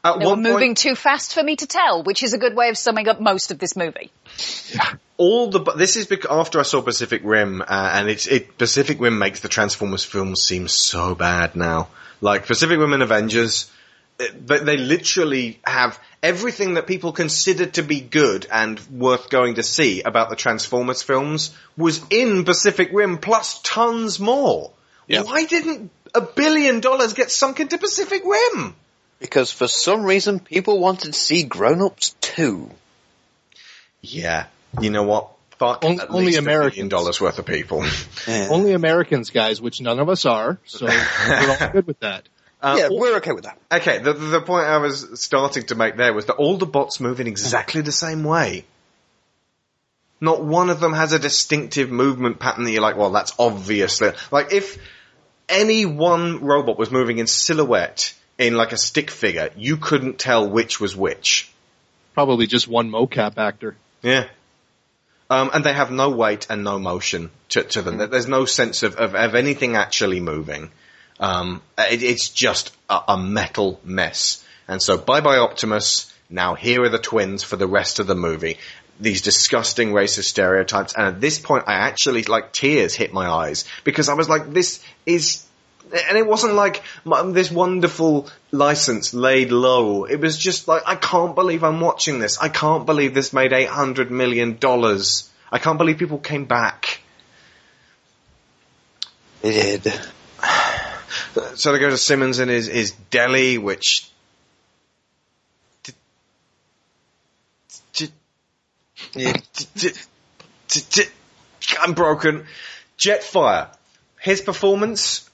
At They were moving point, too fast for me to tell, which is a good way of summing up most of this movie. all the this is bec- after I saw Pacific Rim, uh, and it's it Pacific Rim makes the Transformers films seem so bad now. Like Pacific Rim and Avengers, it- they, they literally have everything that people considered to be good and worth going to see about the Transformers films was in Pacific Rim plus tons more. Why didn't a billion dollars get sunk into Pacific Rim? Because for some reason people wanted to see grown-ups too. Yeah, you know what? Fuck On- at only least a dollars worth of people. Only Americans, guys, which none of us are, so we're all good with that. Uh, yeah, we're okay with that. Okay, the, the point I was starting to make there was that all the bots move in exactly the same way. Not one of them has a distinctive movement pattern that you're like, well, that's obviously, like if any one robot was moving in silhouette in like a stick figure, you couldn't tell which was which. Probably just one mocap actor. Yeah. Um, and they have no weight and no motion to, to them. There's no sense of, of, of anything actually moving. Um, it, it's just a, a metal mess. And so bye bye Optimus. Now here are the twins for the rest of the movie. These disgusting racist stereotypes. And at this point I actually, like tears hit my eyes because I was like, this is, and it wasn't like this wonderful license laid low. It was just like, I can't believe I'm watching this. I can't believe this made $800 million. I can't believe people came back. They did. So they go to Simmons and his, his deli, which. I'm broken. Jetfire. His performance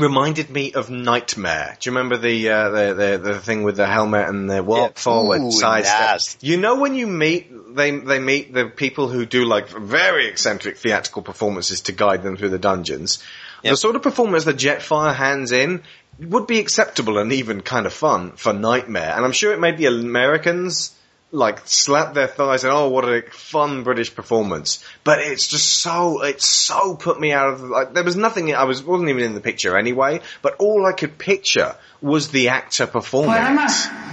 reminded me of Knightmare. Do you remember the uh, the, the the thing with the helmet and the walk forward Ooh, side step? You know when you meet they they meet the people who do like very eccentric theatrical performances to guide them through the dungeons. The sort of performance that Jetfire hands in would be acceptable and even kind of fun for Knightmare. And I'm sure it made the Americans like slap their thighs and oh what a fun British performance. But it's just so it's so put me out of like there was nothing I was wasn't even in the picture anyway, but all I could picture was the actor performing. Where am. I?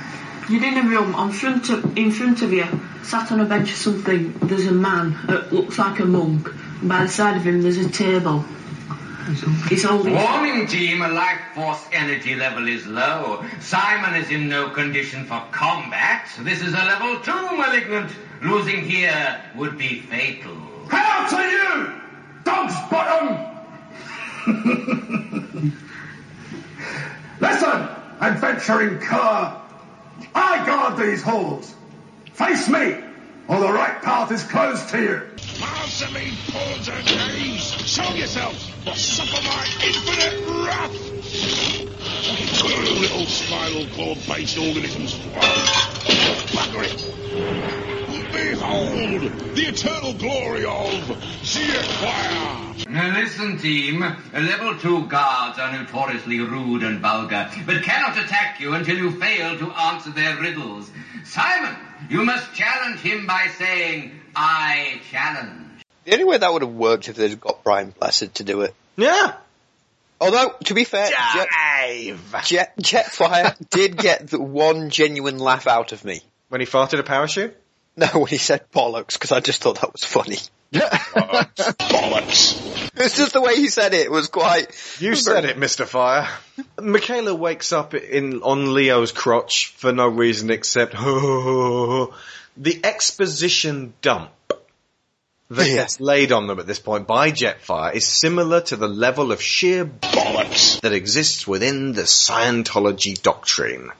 You're in a room on front of, in front of you, sat on a bench or something. There's a man that looks like a monk. By the side of him, there's a table. He's holding. Warning team, a life force energy level is low. Simon is in no condition for combat. This is a level two malignant. Losing here would be fatal. Hail to you, dog's bottom! Listen, adventuring cur. I guard these halls. Face me, or the right path is closed to you. Marceline pawns and knaves, show yourselves, or suffer my infinite wrath! You little spinal claw-based organisms. Bugger it! Behold, the eternal glory of Jetfire! Now listen, team. Level two guards are notoriously rude and vulgar, but cannot attack you until you fail to answer their riddles. Simon, you must challenge him by saying, I challenge. the only way that would have worked if they'd got Brian Blessed to do it. Yeah. Although, to be fair, Jet, Jet, Jetfire did get the one genuine laugh out of me. When he farted a parachute? No, when he said bollocks, because I just thought that was funny. bollocks. It's just the way he said it was quite. You said it, Mr. Fire. Mikaela wakes up in on Leo's crotch for no reason except the exposition dump that Yeah. gets laid on them at this point by Jetfire is similar to the level of sheer bollocks that exists within the Scientology doctrine.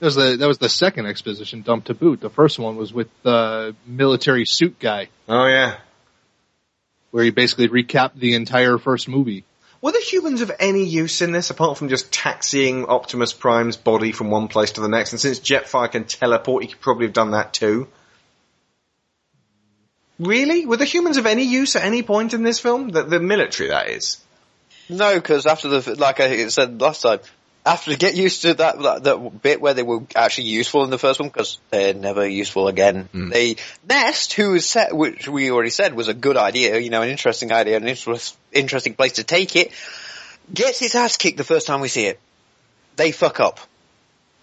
That was the that was the second exposition dump to boot. The first one was with the military suit guy, Oh yeah. where he basically recapped the entire first movie. Were the humans of any use in this apart from just taxiing Optimus Prime's body from one place to the next? And since Jetfire can teleport, he could probably have done that too. Really? Were the humans of any use at any point in this film? The, the military, that is. No, because after the, like I said last time, after to get used to that, that, that bit where they were actually useful in the first one, because they're never useful again. Hmm. They, Nest, who was set, which we already said was a good idea, you know, an interesting idea, an interest, interesting place to take it, gets his ass kicked the first time we see it. They fuck up.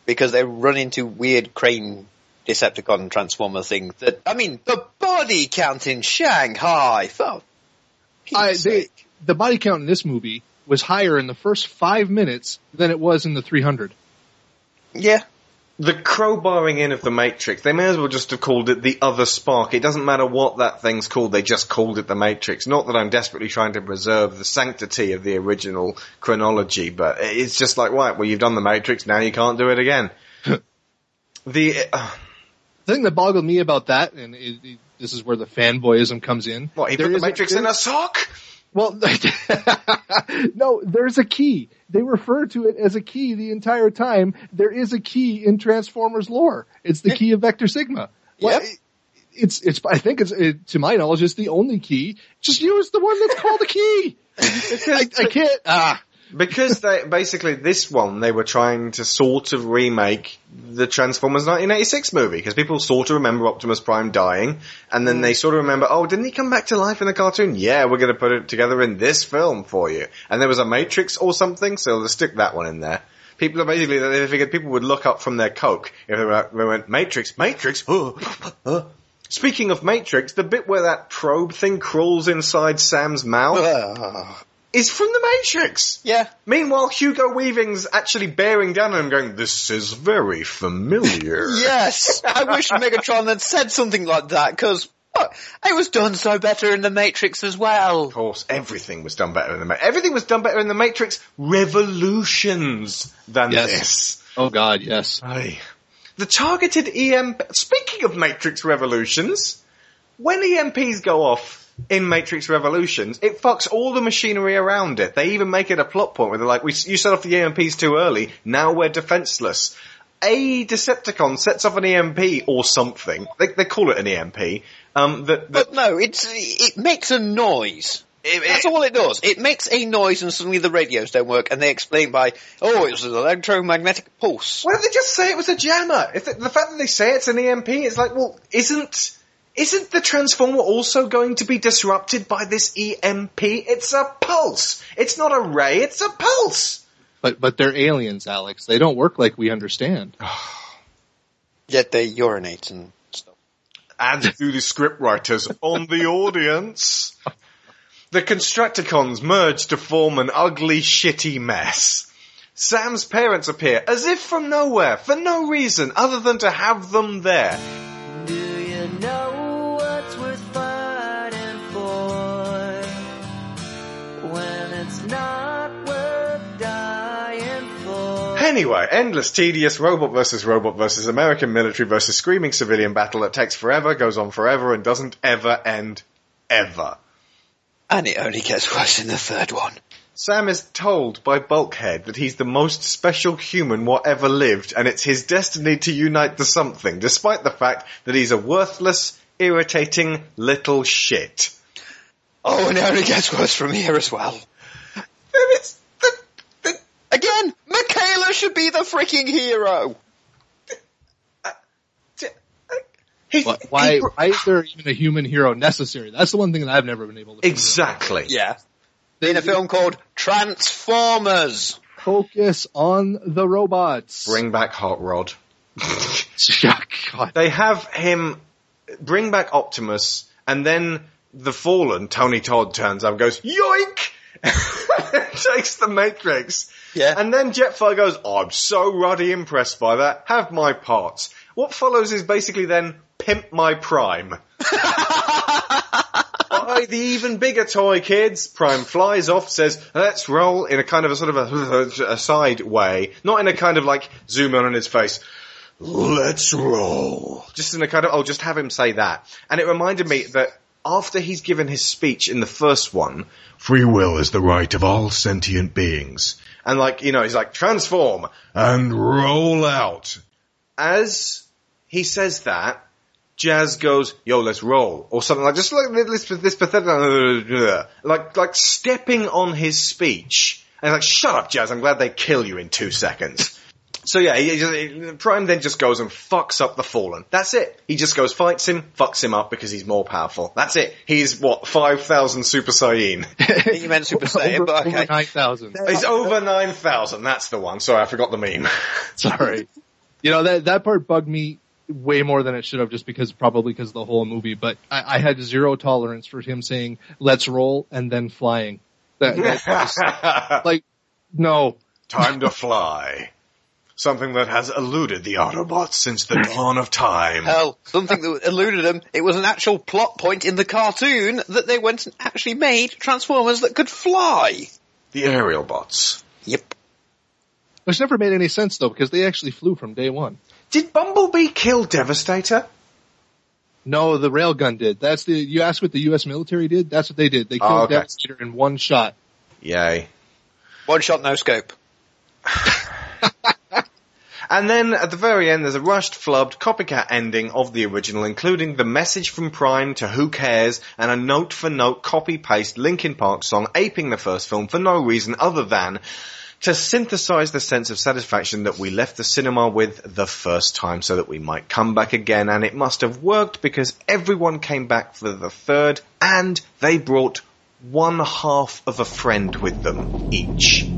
Because they run into weird crane Decepticon Transformer things that, I mean, the body count in Shanghai, for I, they, the body count in this movie was higher in the first five minutes than it was in the 300. Yeah. The crowbarring in of the Matrix, they may as well just have called it the other spark. It doesn't matter what that thing's called, they just called it the Matrix. Not that I'm desperately trying to preserve the sanctity of the original chronology, but it's just like, right, well you've done the Matrix, now you can't do it again. the, uh, The thing that boggled me about that, and it, it, this is where the fanboyism comes in. what, he there put the is a- Matrix in a sock? Well, no, there's a key. They refer to it as a key the entire time. There is a key in Transformers lore. It's the key of Vector Sigma. Well, it- It's, it's, I think it's, it, to my knowledge, it's the only key. Just use the one that's called a key. I, I can't, ah. Because they, basically this one, they were trying to sort of remake the Transformers 1986 movie, because people sort of remember Optimus Prime dying, and then they mm. sort of remember, oh, didn't he come back to life in the cartoon? Yeah, we're gonna put it together in this film for you. And there was a Matrix or something, so they'll stick that one in there. People are basically, they figured people would look up from their coke if they, were, they went, Matrix, Matrix, oh, oh. Speaking of Matrix, the bit where that probe thing crawls inside Sam's mouth ah. Is from the Matrix. Yeah. Meanwhile, Hugo Weaving's actually bearing down on him going, this is very familiar. Yes, I wish Megatron had said something like that because uh, it was done so better in the Matrix as well. Of course, everything was done better in the Matrix. Everything was done better in the Matrix revolutions than Yes. this. Oh god, yes. Aye. The targeted EMP, speaking of Matrix revolutions, when EMPs go off in Matrix Revolutions, it fucks all the machinery around it. They even make it a plot point where they're like, we, you set off the EMPs too early, now we're defenseless. A Decepticon sets off an EMP or something, they, they call it an EMP, um, that, that But no, it's it makes a noise. That's all it does. It makes a noise and suddenly the radios don't work and they explain by, oh, it was an electromagnetic pulse. Why don't they just say it was a jammer? If the, the fact that they say it's an EMP, it's like, well, isn't isn't the transformer also going to be disrupted by this EMP? It's a pulse. It's not a ray. It's a pulse. But, but they're aliens, Alex. They don't work like we understand. Yet they urinate and stuff. And through the scriptwriters on the audience. The Constructicons merge to form an ugly, shitty mess. Sam's parents appear as if from nowhere, for no reason other than to have them there. Anyway, endless, tedious robot versus robot versus American military versus screaming civilian battle that takes forever, goes on forever, and doesn't ever end. Ever. And it only gets worse in the third one. Sam is told by Bulkhead that he's the most special human what ever lived, and it's his destiny to unite the something, despite the fact that he's a worthless, irritating little shit. Oh, and it only gets worse from here as well. Again, Mikaela should be the freaking hero. But why, why is there even a human hero necessary? That's the one thing that I've never been able to. Exactly. Yeah. In a film called Transformers. Focus on the robots. Bring back Hot Rod. God. They have him bring back Optimus, and then the Fallen, Tony Todd, turns up and goes, yoink! Takes the Matrix. Yeah. And then Jetfire goes, oh, I'm so ruddy impressed by that. Have my parts. What follows is basically then pimp my prime. Buy the even bigger toy, kids. Prime flies off, says, let's roll in a kind of a sort of a, a side way. Not in a kind of like zoom in on his face. Let's roll. Just in a kind of, oh, just have him say that. And it reminded me that after he's given his speech in the first one, free will is the right of all sentient beings. And like, you know, he's like, transform and roll out. As he says that, Jazz goes, yo, let's roll. Or something like, just like this, this pathetic, like, like stepping on his speech. And like, shut up, Jazz, I'm glad they kill you in two seconds. So yeah, he he- Prime then just goes and fucks up the Fallen. That's it. He just goes, fights him, fucks him up because he's more powerful. That's it. He's what, 5,000 Super Saiyan. you meant Super Saiyan, but okay. Over 9,000. He's over 9,000, that's the one. Sorry, I forgot the meme. Sorry. You know, that, that part bugged me way more than it should have just because, probably because of the whole movie, but I, I had zero tolerance for him saying, let's roll and then flying. That, that was- like, no. Time to fly. Something that has eluded the Autobots since the dawn of time. Hell, something that eluded them. It was an actual plot point in the cartoon that they went and actually made Transformers that could fly. The aerial bots. Yep. Which never made any sense though, because they actually flew from day one. Did Bumblebee kill Devastator? No, the railgun did. That's the, you asked what the US military did? That's what they did. They killed Oh, okay. Devastator in one shot. Yay. One shot, no scope. And then at the very end, there's a rushed, flubbed, copycat ending of the original, including the message from Prime to Who Cares and a note for note copy paste Linkin Park song aping the first film for no reason other than to synthesize the sense of satisfaction that we left the cinema with the first time so that we might come back again. And it must have worked because everyone came back for the third and they brought one half of a friend with them each.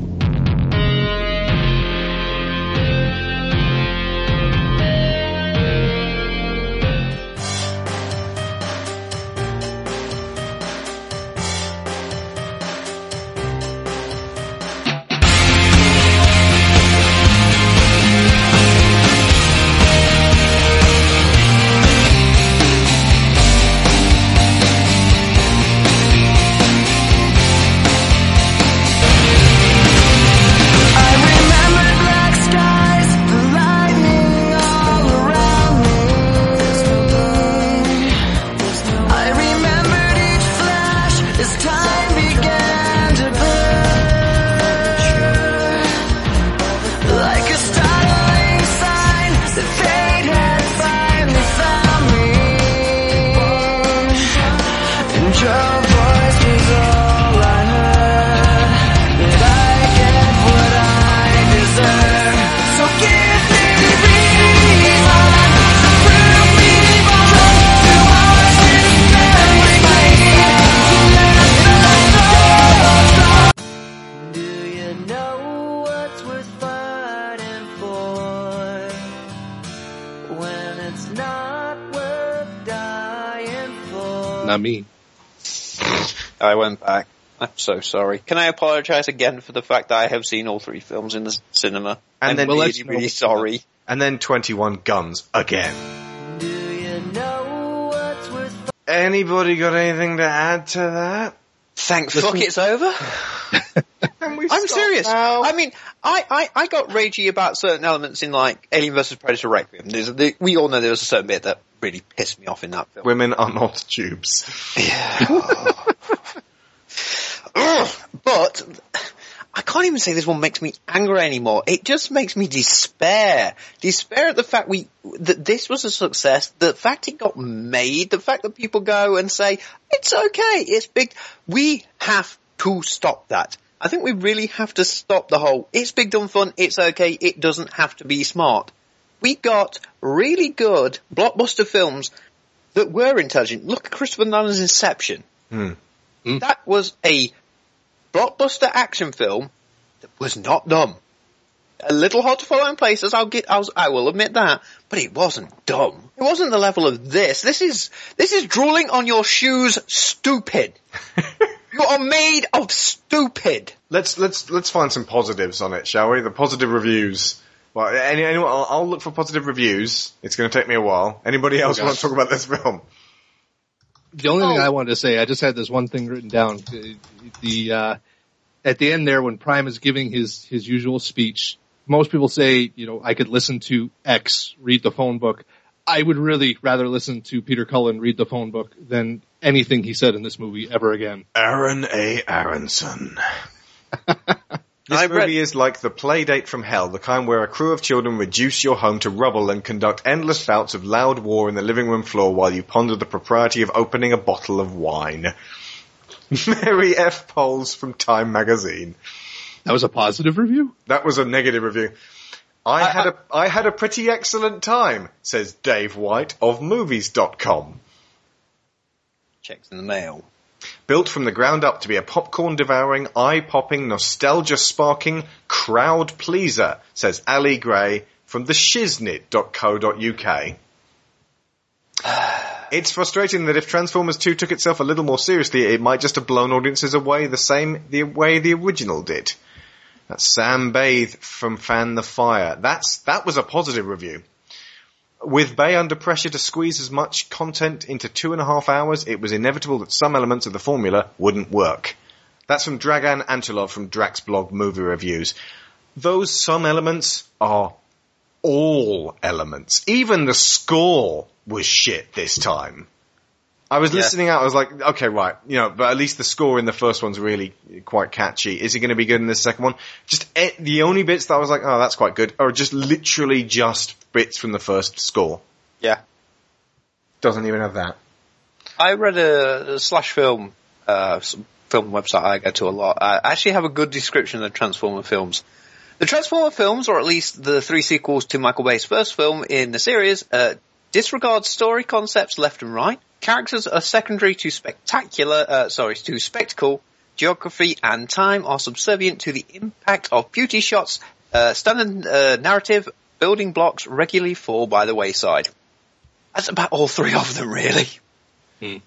Not worth dying for? Not me. I went back. I'm so sorry. Can I apologise again for the fact that I have seen all three films in the cinema? And I'm then- really, Well, let's- really sorry. And then 21 guns again. Do you know what's worth Anybody got anything to add to that? Thank fuck it's over. I'm serious. I mean, I, I, I got ragey about certain elements in like Alien vs Predator Requiem. There's, the, we all know there was a certain bit that really pissed me off in that film. Women are not tubes. Ugh, but I can't even say this one makes me angry anymore. It just makes me despair. Despair at the fact we that this was a success. The fact it got made. The fact that people go and say it's okay. It's big. We have to stop that. I think we really have to stop the whole. It's big, dumb fun. It's okay. It doesn't have to be smart. we got really good blockbuster films that were intelligent. Look at Christopher Nolan's Inception. Hmm. That was a blockbuster action film that was not dumb. A little hard to follow in places, I'll get, I'll, I will admit that, but it wasn't dumb. It wasn't the level of this. This is, this is drooling on your shoes stupid. you are made of stupid. Let's let's let's find some positives on it, shall we? The positive reviews. Well, any, anyone, I'll, I'll look for positive reviews. It's going to take me a while. Anybody else Okay. want to talk about this film? The only Oh. thing I wanted to say, I just had this one thing written down. The, the uh, at the end there, when Prime is giving his his usual speech, most people say, you know, I could listen to X read the phone book. I would really rather listen to Peter Cullen read the phone book than anything he said in this movie ever again. Aaron A. Aronson. This movie is like the play date from hell, the kind where a crew of children reduce your home to rubble and conduct endless bouts of loud war in the living room floor while you ponder the propriety of opening a bottle of wine. Mary F. Pols from Time magazine. That was a positive review? That was a negative review. I, had a I had a pretty excellent time, says Dave White of movies.com. Checks in the mail. Built from the ground up to be a popcorn devouring, eye popping, nostalgia sparking crowd pleaser, says Ali Gray from the shiznit.co.uk. It's frustrating that if Transformers 2 took itself a little more seriously, it might just have blown audiences away the same the way the original did. That's Sam Bathe from Fan the Fire. That's that was a positive review. With Bay under pressure to squeeze as much content into two and a half hours, it was inevitable that some elements of the formula wouldn't work. That's from Dragan Antulov from Drax Blog Movie Reviews. Those some elements are all elements. Even the score was shit this time. I was Yeah. listening out, I was like, okay, right, you know, but at least the score in the first one's really quite catchy. Is it going to be good in the second one? Just eh, the only bits that I was like, oh, that's quite good, are just literally just bits from the first score. Yeah. Doesn't even have that. I read a, a slash film uh, film website I go to a lot. I actually have a good description of the Transformer films. The Transformer films, or at least the three sequels to Michael Bay's first film in the series, uh, disregard story concepts left and right. Characters are secondary to spectacular, uh, sorry, to spectacle. Geography and time are subservient to the impact of beauty shots. Uh, standard uh, narrative building blocks regularly fall by the wayside. That's about all three of them, really. Hmm.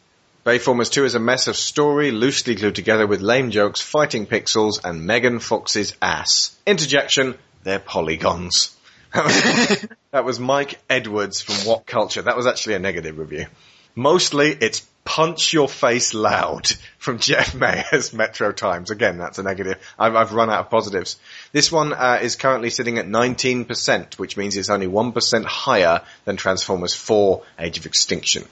Bayformers 2 is a mess of story loosely glued together with lame jokes, fighting pixels, and Megan Fox's ass. Interjection, they're polygons. that was Mike Edwards from What Culture. That was actually a negative review. Mostly it's punch your face loud from Jeff Mayer's Metro Times. Again, that's a negative. I've, I've run out of positives. This one uh, is currently sitting at 19%, which means it's only 1% higher than Transformers 4 Age of Extinction.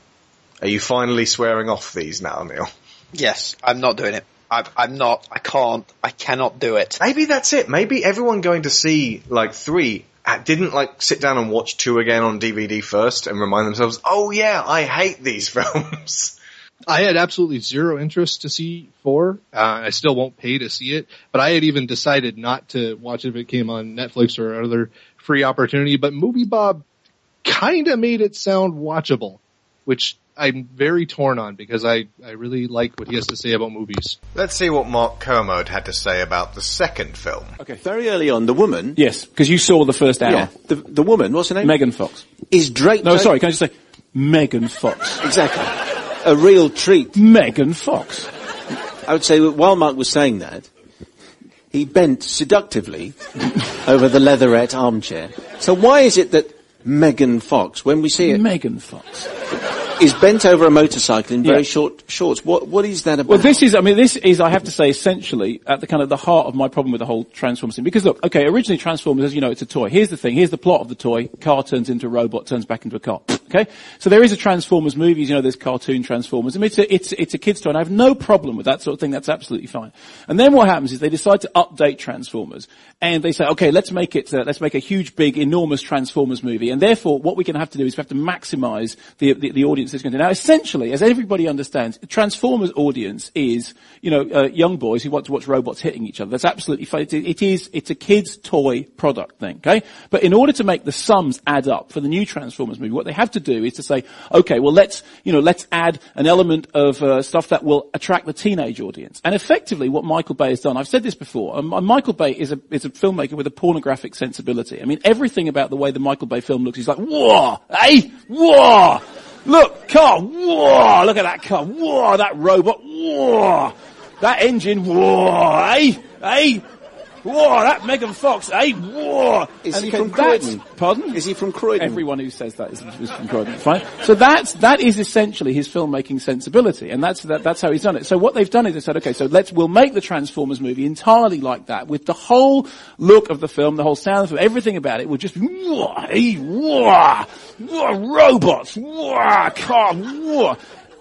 Are you finally swearing off these now, Neil? Yes, I'm not doing it. I, I'm not. I can't. I cannot do it. Maybe that's it. Maybe everyone going to see like three uh, didn't like sit down and watch two again on DVD first and remind themselves, oh yeah, I hate these films. I had absolutely zero interest to see four. Uh, I still won't pay to see it, but I had even decided not to watch it if it came on Netflix or other free opportunity. But Movie Bob kind of made it sound watchable, which I'm very torn on because I, I really like what he has to say about movies. Let's see what Mark Kermode had to say about the second film. Okay, very early on, the woman. Yes, because you saw the first hour. Yeah, the, the woman, what's her name? Megan Fox. Is Drake. No, sorry, can I just say Megan Fox? Exactly. A real treat. Megan Fox. I would say while Mark was saying that, he bent seductively over the leatherette armchair. So why is it that Megan Fox, when we see it, Megan Fox, is bent over a motorcycle in very Yeah. short shorts? What what is that about? Well, this is, I mean, this is, I have to say, essentially at the kind of the heart of my problem with the whole Transformers thing. Because look, okay, originally Transformers, as you know, it's a toy. Here's the thing, here's the plot of the toy. Car turns into a robot, turns back into a car. Okay? So there is a Transformers movie, you know, there's cartoon Transformers. I mean, it's a, it's, it's a kid's toy and I have no problem with that sort of thing, that's absolutely fine. And then what happens is they decide to update Transformers. And they say, okay, let's make it, uh, let's make a huge, big, enormous Transformers movie. And therefore, what we're going to have to do is we have to maximize the, the, the audience audience is going to. Now, essentially, as everybody understands, Transformers audience is, you know, uh, young boys who want to watch robots hitting each other. That's absolutely fine. It, is, it's a kid's toy product thing, okay? But in order to make the sums add up for the new Transformers movie, what they have to do is to say, okay, well let's, you know, let's add an element of uh, stuff that will attract the teenage audience. And effectively, what Michael Bay has done, I've said this before, um, Michael Bay is a, is a filmmaker with a pornographic sensibility. I mean, everything about the way the Michael Bay film looks, he's like, whoa, hey, whoa, look, car, whoa, look at that car, whoa, that robot, whoa, that engine, whoa, hey, hey, Whoa, that Megan Fox, hey, whoa! Is And he from Croydon? Pardon? Is he from Croydon? Everyone who says that is, is from Croydon. right? So that's that is essentially his filmmaking sensibility, and that's that, that's how he's done it. So what they've done is they said, okay, so let's we'll make the Transformers movie entirely like that, with the whole look of the film, the whole sound of the film, everything about it will just whoa, hey, whoa, whoa, robots, whoa, car, whoa.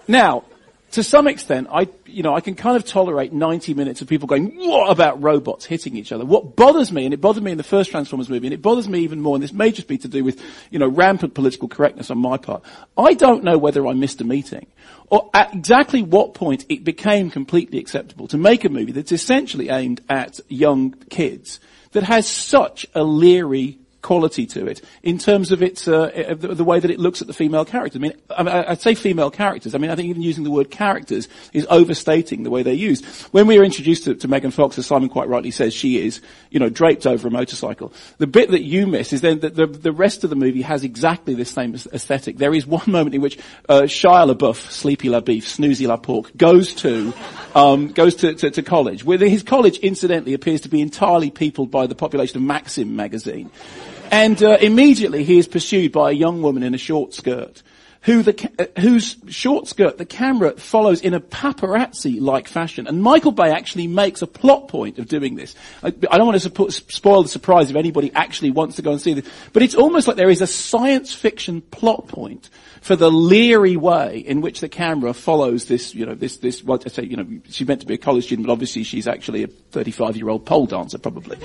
Now, to some extent, I, you know, I can kind of tolerate 90 minutes of people going, what about robots hitting each other? What bothers me, and it bothered me in the first Transformers movie, and it bothers me even more, and this may just be to do with, you know, rampant political correctness on my part. I don't know whether I missed a meeting, or at exactly what point it became completely acceptable to make a movie that's essentially aimed at young kids, that has such a leery quality to it in terms of its uh, the, the way that it looks at the female characters. I mean, I, I'd say female characters. I mean, I think even using the word characters is overstating the way they're used. When we were introduced to, to Megan Fox, as Simon quite rightly says, she is, you know, draped over a motorcycle. The bit that you miss is then that the, the rest of the movie has exactly the same aesthetic. There is one moment in which uh, Shia LaBeouf, Sleepy LaBeef, Snoozy LaPork, goes to um, goes to, to, to college. Where his college, incidentally, appears to be entirely peopled by the population of Maxim magazine. And uh, immediately he is pursued by a young woman in a short skirt, who the uh, whose short skirt the camera follows in a paparazzi-like fashion. And Michael Bay actually makes a plot point of doing this. I, I don't want to suppo- spoil the surprise if anybody actually wants to go and see this, but it's almost like there is a science fiction plot point for the leery way in which the camera follows this, you know, this, this, I say, you know, she's meant to be a college student, but obviously she's actually a 35 year old pole dancer, probably.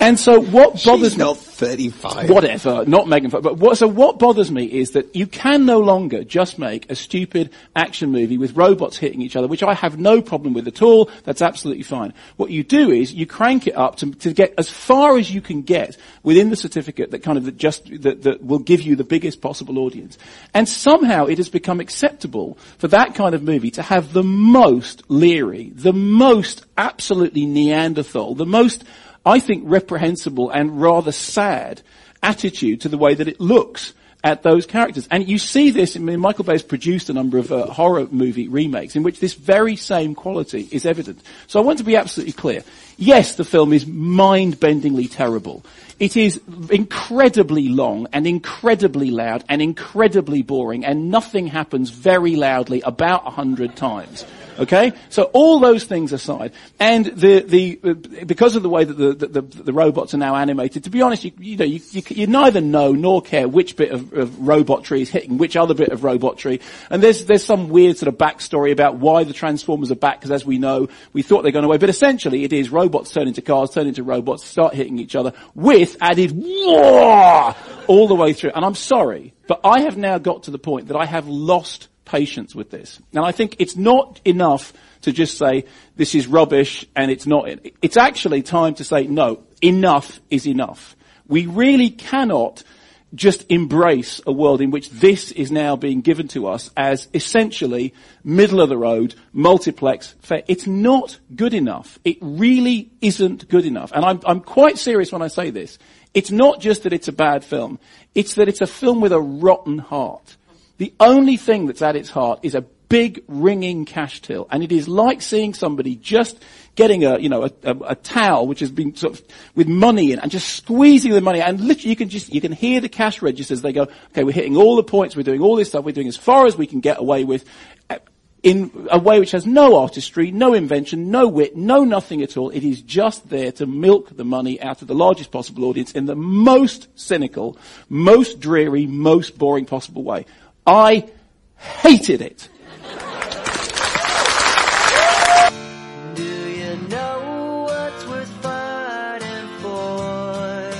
And so what bothers She's me? not 35. Whatever, not Megan Fox. But what, so what bothers me is that you can no longer just make a stupid action movie with robots hitting each other, which I have no problem with at all. That's absolutely fine. What you do is you crank it up to, to get as far as you can get within the certificate that kind of that just that, that will give you the biggest possible audience. And somehow it has become acceptable for that kind of movie to have the most leery, the most absolutely Neanderthal, the most I think, reprehensible and rather sad attitude to the way that it looks at those characters. And you see this, I mean, Michael Bay's produced a number of uh, horror movie remakes in which this very same quality is evident. So I want to be absolutely clear. Yes, the film is mind-bendingly terrible. It is incredibly long and incredibly loud and incredibly boring and nothing happens very loudly about a hundred times. Okay? So all those things aside, and the, the, because of the way that the, the, the, robots are now animated, to be honest, you, you know, you, you, you neither know nor care which bit of, of robotry is hitting which other bit of robotry. And there's, there's some weird sort of backstory about why the Transformers are back, because as we know, we thought they'd gone away. But essentially it is robots turn into cars, turn into robots, start hitting each other with added whoa all the way through. And I'm sorry, but I have now got to the point that I have lost patience with this. And I think it's not enough to just say this is rubbish and it's not. It's actually time to say no, enough is enough. We really cannot just embrace a world in which this is now being given to us as essentially middle of the road, multiplex, fair. It's not good enough. It really isn't good enough. And I'm, I'm quite serious when I say this. It's not just that it's a bad film. It's that it's a film with a rotten heart. The only thing that's at its heart is a big ringing cash till, and it is like seeing somebody just getting a, you know, a, a, a towel which has been sort of with money in, and just squeezing the money, and literally you can just you can hear the cash registers. They go, okay, we're hitting all the points, we're doing all this stuff, we're doing as far as we can get away with. In a way which has no artistry, no invention, no wit, no nothing at all. It is just there to milk the money out of the largest possible audience in the most cynical, most dreary, most boring possible way. I hated it. Do you know what's worth fighting for?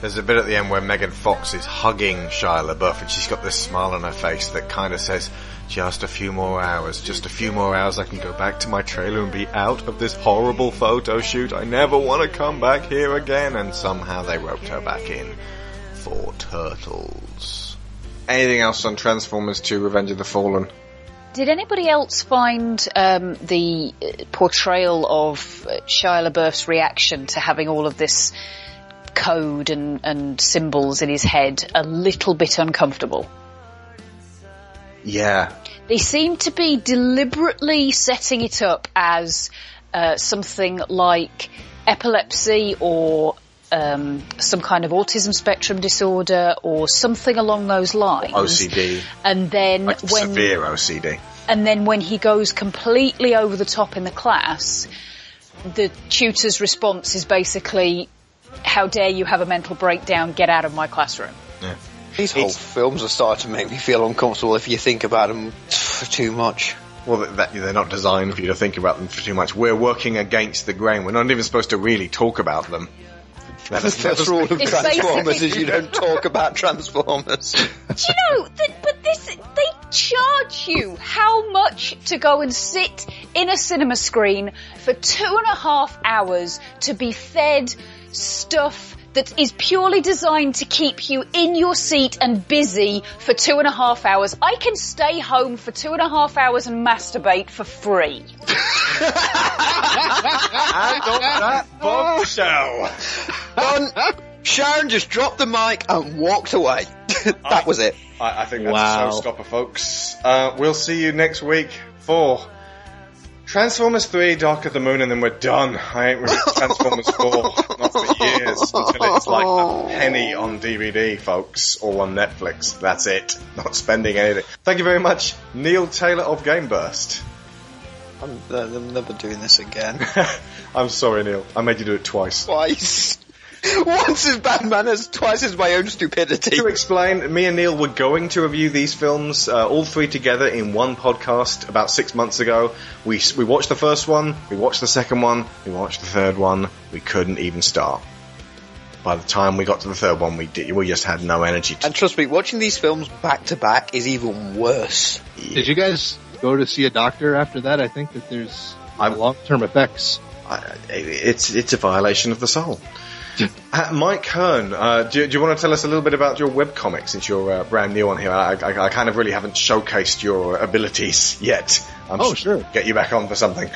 There's there's a bit at the end where Megan Fox is hugging Shia LaBeouf and she's got this smile on her face that kind of says, just a few more hours, just a few more hours I can go back to my trailer and be out of this horrible photo shoot. I never want to come back here again. And somehow they roped her back in for Turtles. Anything else on Transformers 2 Revenge of the Fallen? Did anybody else find um, the uh, portrayal of uh, Shia LaBeouf's reaction to having all of this code and, and symbols in his head a little bit uncomfortable? Yeah. They seem to be deliberately setting it up as uh, something like epilepsy or um, some kind of autism spectrum disorder or something along those lines. OCD. And then Like when severe OCD. and then when he goes completely over the top in the class, the tutor's response is basically, "How dare you have a mental breakdown? Get out of my classroom." Yeah. These whole films are starting to make me feel uncomfortable if you think about them too much. Well, that, they're not designed for you to think about them for too much. We're working against the grain. We're not even supposed to really talk about them. That The first rule of Transformers is you don't talk about Transformers. Do you know, th- but this, they charge you how much to go and sit in a cinema screen for two and a half hours to be fed stuff that is purely designed to keep you in your seat and busy for two and a half hours. I can stay home for two and a half hours and masturbate for free. and on that bombshell. Done. Sharon just dropped the mic and walked away. that was it. I, I think that's Wow. a showstopper, folks. Uh, we'll see you next week for Transformers 3, Dark of the Moon, and then we're done. I ain't reviewed Transformers 4, not for years, until it's like a penny on DVD, folks, or on Netflix. That's it. Not spending anything. Thank you very much, Neil Taylor of GameBurst. I'm, uh, I'm never doing this again. I'm sorry, Neil. I made you do it twice. Twice. Once as bad manners, twice as my own stupidity. To explain, me and Neil were going to review these films, uh, all three together in one podcast about six months ago. We we watched the first one, we watched the second one, we watched the third one. We couldn't even start. By the time we got to the third one, we did, we just had no energy. To, And trust me, watching these films back to back is even worse. Did you guys go to see a doctor after that? I think that there's long-term effects. I, it's it's a violation of the soul. Uh, Mike Hearn, uh, do, do you want to tell us a little bit about your webcomic since you're uh, brand new on here? I, I, I kind of really haven't showcased your abilities yet. I'm Oh, sure. Get you back on for something.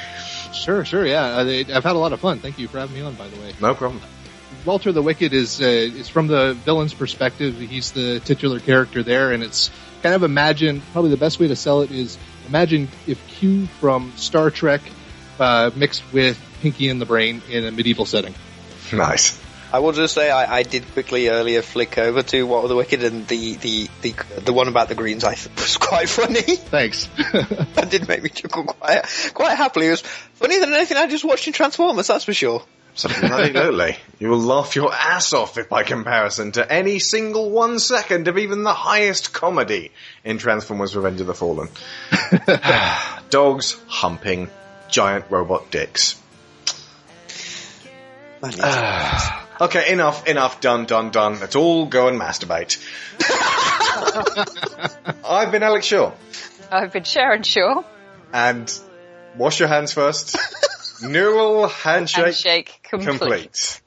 Sure, sure, yeah. Uh, I've had a lot of fun. Thank you for having me on, by the way. No problem. Walter the Wicked is uh, is from the villain's perspective. He's the titular character there, and it's kind of imagine. Probably the best way to sell it is imagine if Q from Star Trek uh, mixed with Pinky and the Brain in a medieval setting. Nice. I will just say I, I did quickly earlier flick over to Walter the Wicked and the, the, the, the one about the Greens I thought was quite funny. Thanks. that did make me chuckle quite, quite happily. It was funnier than anything I just watched in Transformers, that's for sure. Absolutely. You will laugh your ass off if by comparison to any single one second of even the highest comedy in Transformers Revenge of the Fallen. Dogs humping giant robot dicks. okay, enough, enough, done, done, done. Let's all go and masturbate. I've been Alex Shaw. I've been Sharon Shaw. And wash your hands first. Neural handshake, Handshake complete. complete.